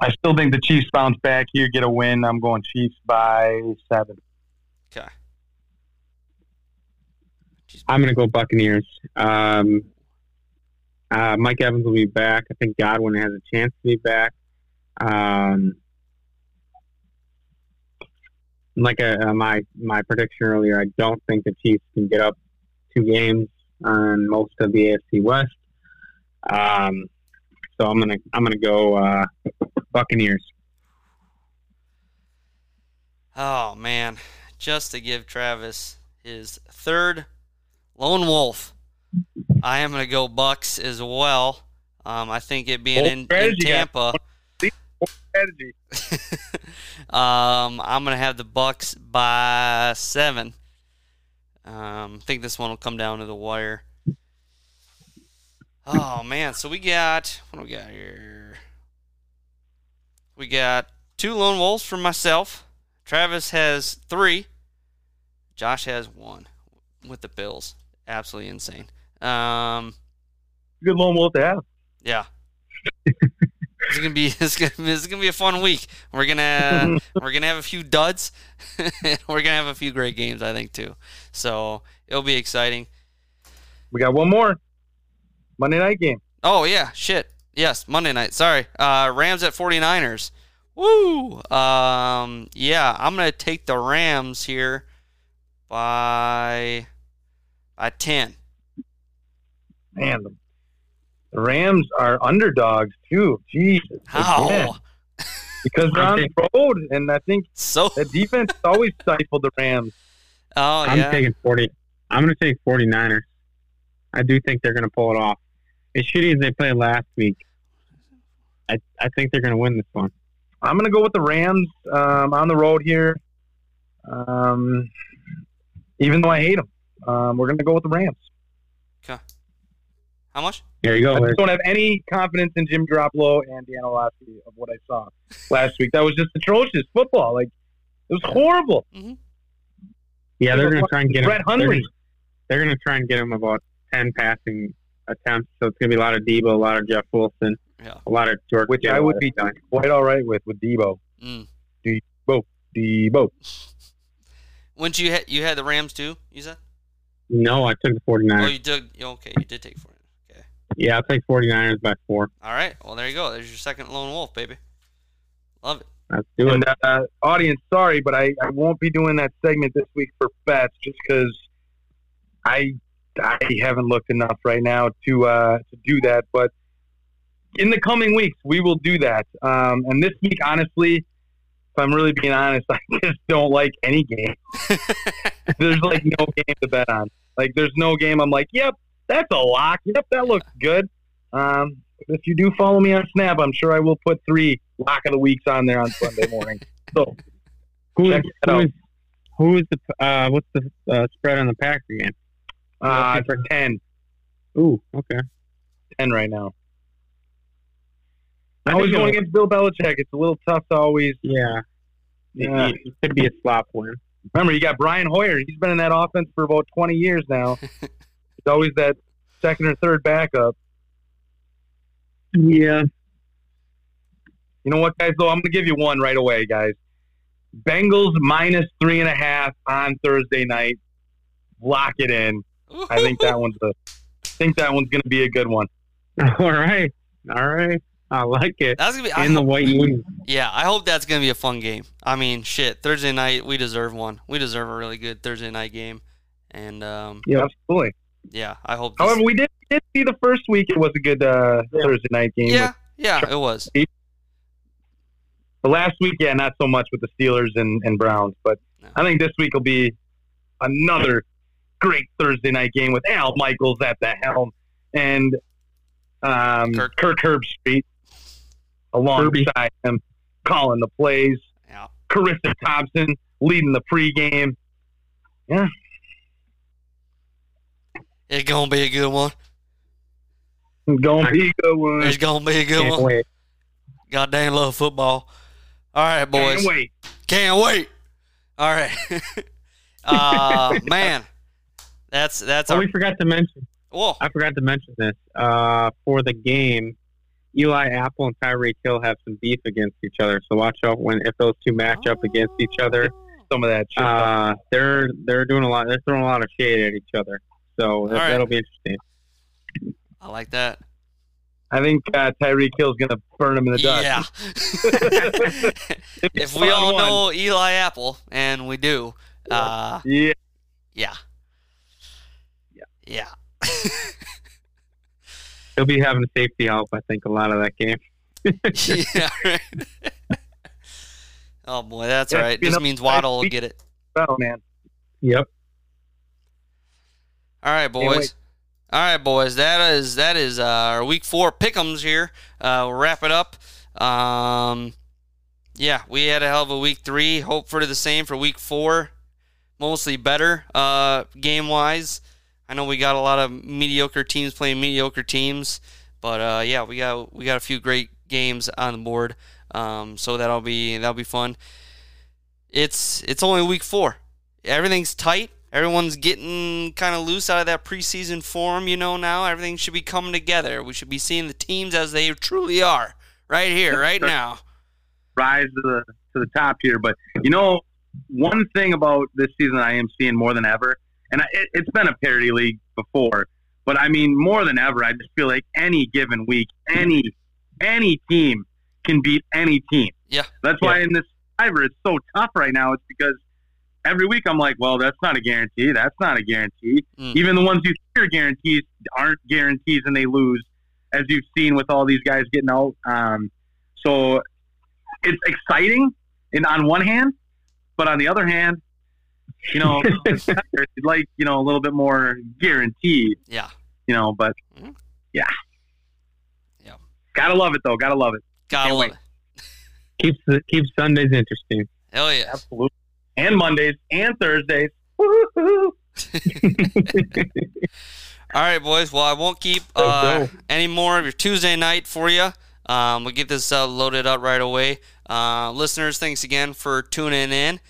I still think the Chiefs bounce back here, get a win. I'm going Chiefs by seven. Okay. I'm going to go Buccaneers. Um, uh, Mike Evans will be back. I think Godwin has a chance to be back. Um, like uh, my my prediction earlier, I don't think the Chiefs can get up two games on most of the AFC West. Um, so I'm gonna I'm gonna go uh, Buccaneers. Oh man, just to give Travis his third lone wolf, I am gonna go Bucks as well. Um, I think it being in, in. Tampa, Strategy. um, I'm gonna have the Bucks by seven. Um, I think this one will come down to the wire. Oh man, so we got what do we got here? We got two lone wolves from myself. Travis has three. Josh has one with the Bills. Absolutely insane. Um, Good lone wolf to have. yeah. It's gonna be it's gonna, it's gonna be a fun week. We're gonna we're gonna have a few duds. we're gonna have a few great games, I think too. So it'll be exciting. We got one more Monday night game. Oh yeah, shit. Yes, Monday night. Sorry. Uh, Rams at 49ers. Woo. Um, yeah, I'm gonna take the Rams here by by 10. Man, the, the Rams are underdogs too. Jesus. How? Again. Because they're on the road, and I think so. the defense always stifled the Rams. Oh I'm yeah. taking 40. I'm going to take 49ers. I do think they're going to pull it off. As shitty as they played last week, I, I think they're going to win this one. I'm going to go with the Rams um, on the road here. Um, even though I hate them, um, we're going to go with the Rams. How much? There you go. I Larry. just don't have any confidence in Jim Garoppolo and Dan Orlovsky of what I saw last week. That was just atrocious football. Like it was horrible. Yeah, they're going to try and get him. Brett They're Hundley. gonna, they're going to try and get him about 10 passing attempts. So it's going to be a lot of Deebo, a lot of Jeff Wilson, Yeah. a lot of George. which I would be the time. quite all right with with Deebo. Mm. Deebo, Deebo. Wouldn't you ha- you had the Rams too? You said? No, I took the 49ers. Oh, you did. Okay, you did take 49. Okay. yeah, I'll take 49ers by four. All right. Well, there you go. There's your second lone wolf, baby. Love it. Let's do it. And uh, audience, sorry, but I, I won't be doing that segment this week for bets just because I I haven't looked enough right now to uh, to do that. But in the coming weeks, we will do that. Um, and this week, honestly, if I'm really being honest, I just don't like any game. there's like no game to bet on. Like there's no game. I'm like, yep, that's a lock. Yep, that looks good. Um, if you do follow me on Snap, I'm sure I will put three lock of the weeks on there on Sunday morning. So Who is, who is, who is the, uh, what's the uh, spread on the Packer game? Uh, for 10, Ooh, okay. 10 right now. I Always going against Bill Belichick. It's a little tough to always. Yeah. Yeah. It, it could be a slop win. Remember, you got Brian Hoyer. He's been in that offense for about 20 years now. It's always that second or third backup. Yeah. You know what, guys? Though I'm going to give you one right away, guys. Bengals minus three and a half on Thursday night. Lock it in. I think that one's the. I think that one's going to be a good one. All right. All right. I like it. That's gonna be I in the hope- white uni. Yeah, I hope that's gonna be a fun game. I mean, shit, Thursday night we deserve one. We deserve a really good Thursday night game, and um, Yeah, absolutely. Yeah, I hope. This, However, we did, did see the first week it was a good uh, Thursday night game. yeah, yeah, it was. The last week, yeah, not so much with the Steelers and, and Browns, but I think this week will be another great Thursday night game with Al Michaels at the helm and um, Kirk. Kirk Herbstreit alongside him calling the plays. Yeah. Charissa Thompson leading the pregame. Yeah, It's gonna be a good one. It's going to be a good one. It's gonna be a good Can't one. wait. Goddamn love football. All right, boys. Can't wait. Can't wait. All right. uh man. That's that's Oh, our we forgot to mention. whoa. I forgot to mention this. Uh, for the game, Eli Apple and Tyreek Hill have some beef against each other. So watch out when if those two match up against each other. Some of that shit. Uh, they're they're doing a lot. They're throwing a lot of shade at each other. So that, right. that'll be interesting. I like that. I think uh, Tyreek Hill's going to burn him in the dust. Yeah. if we all one. know Eli Apple, and we do, uh, Yeah. yeah. Yeah. He'll be having safety help. I think a lot of that game. yeah. Right. oh boy, that's Yeah, right. This means Waddle will get it. Oh, man. Yep. All right, boys. All right, boys. That is that is uh, our week four pick'ems here. Uh, we'll wrap it up. Um, yeah, we had a hell of a week three. Hope for the same for week four. Mostly better uh, game wise. I know we got a lot of mediocre teams playing mediocre teams, but uh, yeah, we got we got a few great games on the board. Um, so that'll be that'll be fun. It's it's only week four. Everything's tight. Everyone's getting kind of loose out of that preseason form, you know. Now everything should be coming together. We should be seeing the teams as they truly are, right here, right now. rise to the to the top here. But you know, one thing about this season I am seeing more than ever, and I, it, it's been a parity league before, but I mean more than ever, I just feel like any given week, any any team can beat any team. Yeah. That's why in this Survivor it's so tough right now. It's because every week I'm like, well, that's not a guarantee. That's not a guarantee. Mm. Even the ones you think are guarantees aren't guarantees, and they lose, as you've seen with all these guys getting out. Um, so it's exciting and on one hand, but on the other hand, you know, it's like you know a little bit more guaranteed. Yeah. You know, but Mhm. yeah, Yeah. gotta love it though. Gotta love it. Gotta Can't love wait. it. Keeps the, keeps Sundays interesting. Hell yeah. Absolutely. And Mondays and Thursdays. All right, boys. Well, I won't keep uh, any more of your Tuesday night for you. Um, we'll get this uh, loaded up right away. Uh, listeners, thanks again for tuning in.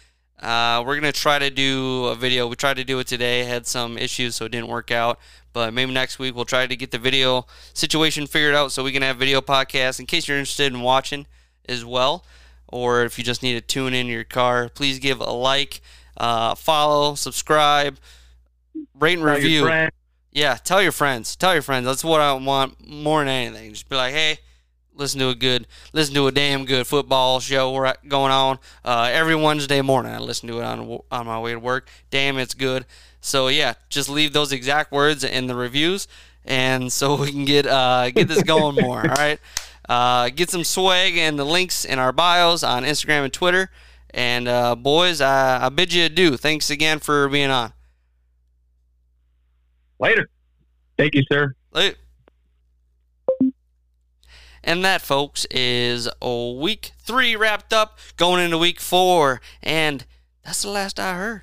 Uh, we're gonna try to do a video. We tried to do it today. Had some issues, so it didn't work out. But maybe next week we'll try to get the video situation figured out so we can have video podcasts in case you're interested in watching as well, or if you just need to tune in your car. Please give a like, uh, follow, subscribe, rate and Tell review. Yeah, tell your friends. Tell your friends. That's what I want more than anything. Just be like, hey, listen to a good, listen to a damn good football show we're going on uh, every Wednesday morning. I listen to it on on my way to work. Damn, it's good. So yeah, just leave those exact words in the reviews, and so we can get uh, get this going more. All right, uh, get some swag and the links in our bios on Instagram and Twitter. And uh, boys, I, I bid you adieu. Thanks again for being on. Later. Thank you, sir. Later. And that, folks, is week three wrapped up, going into week four. And that's the last I heard.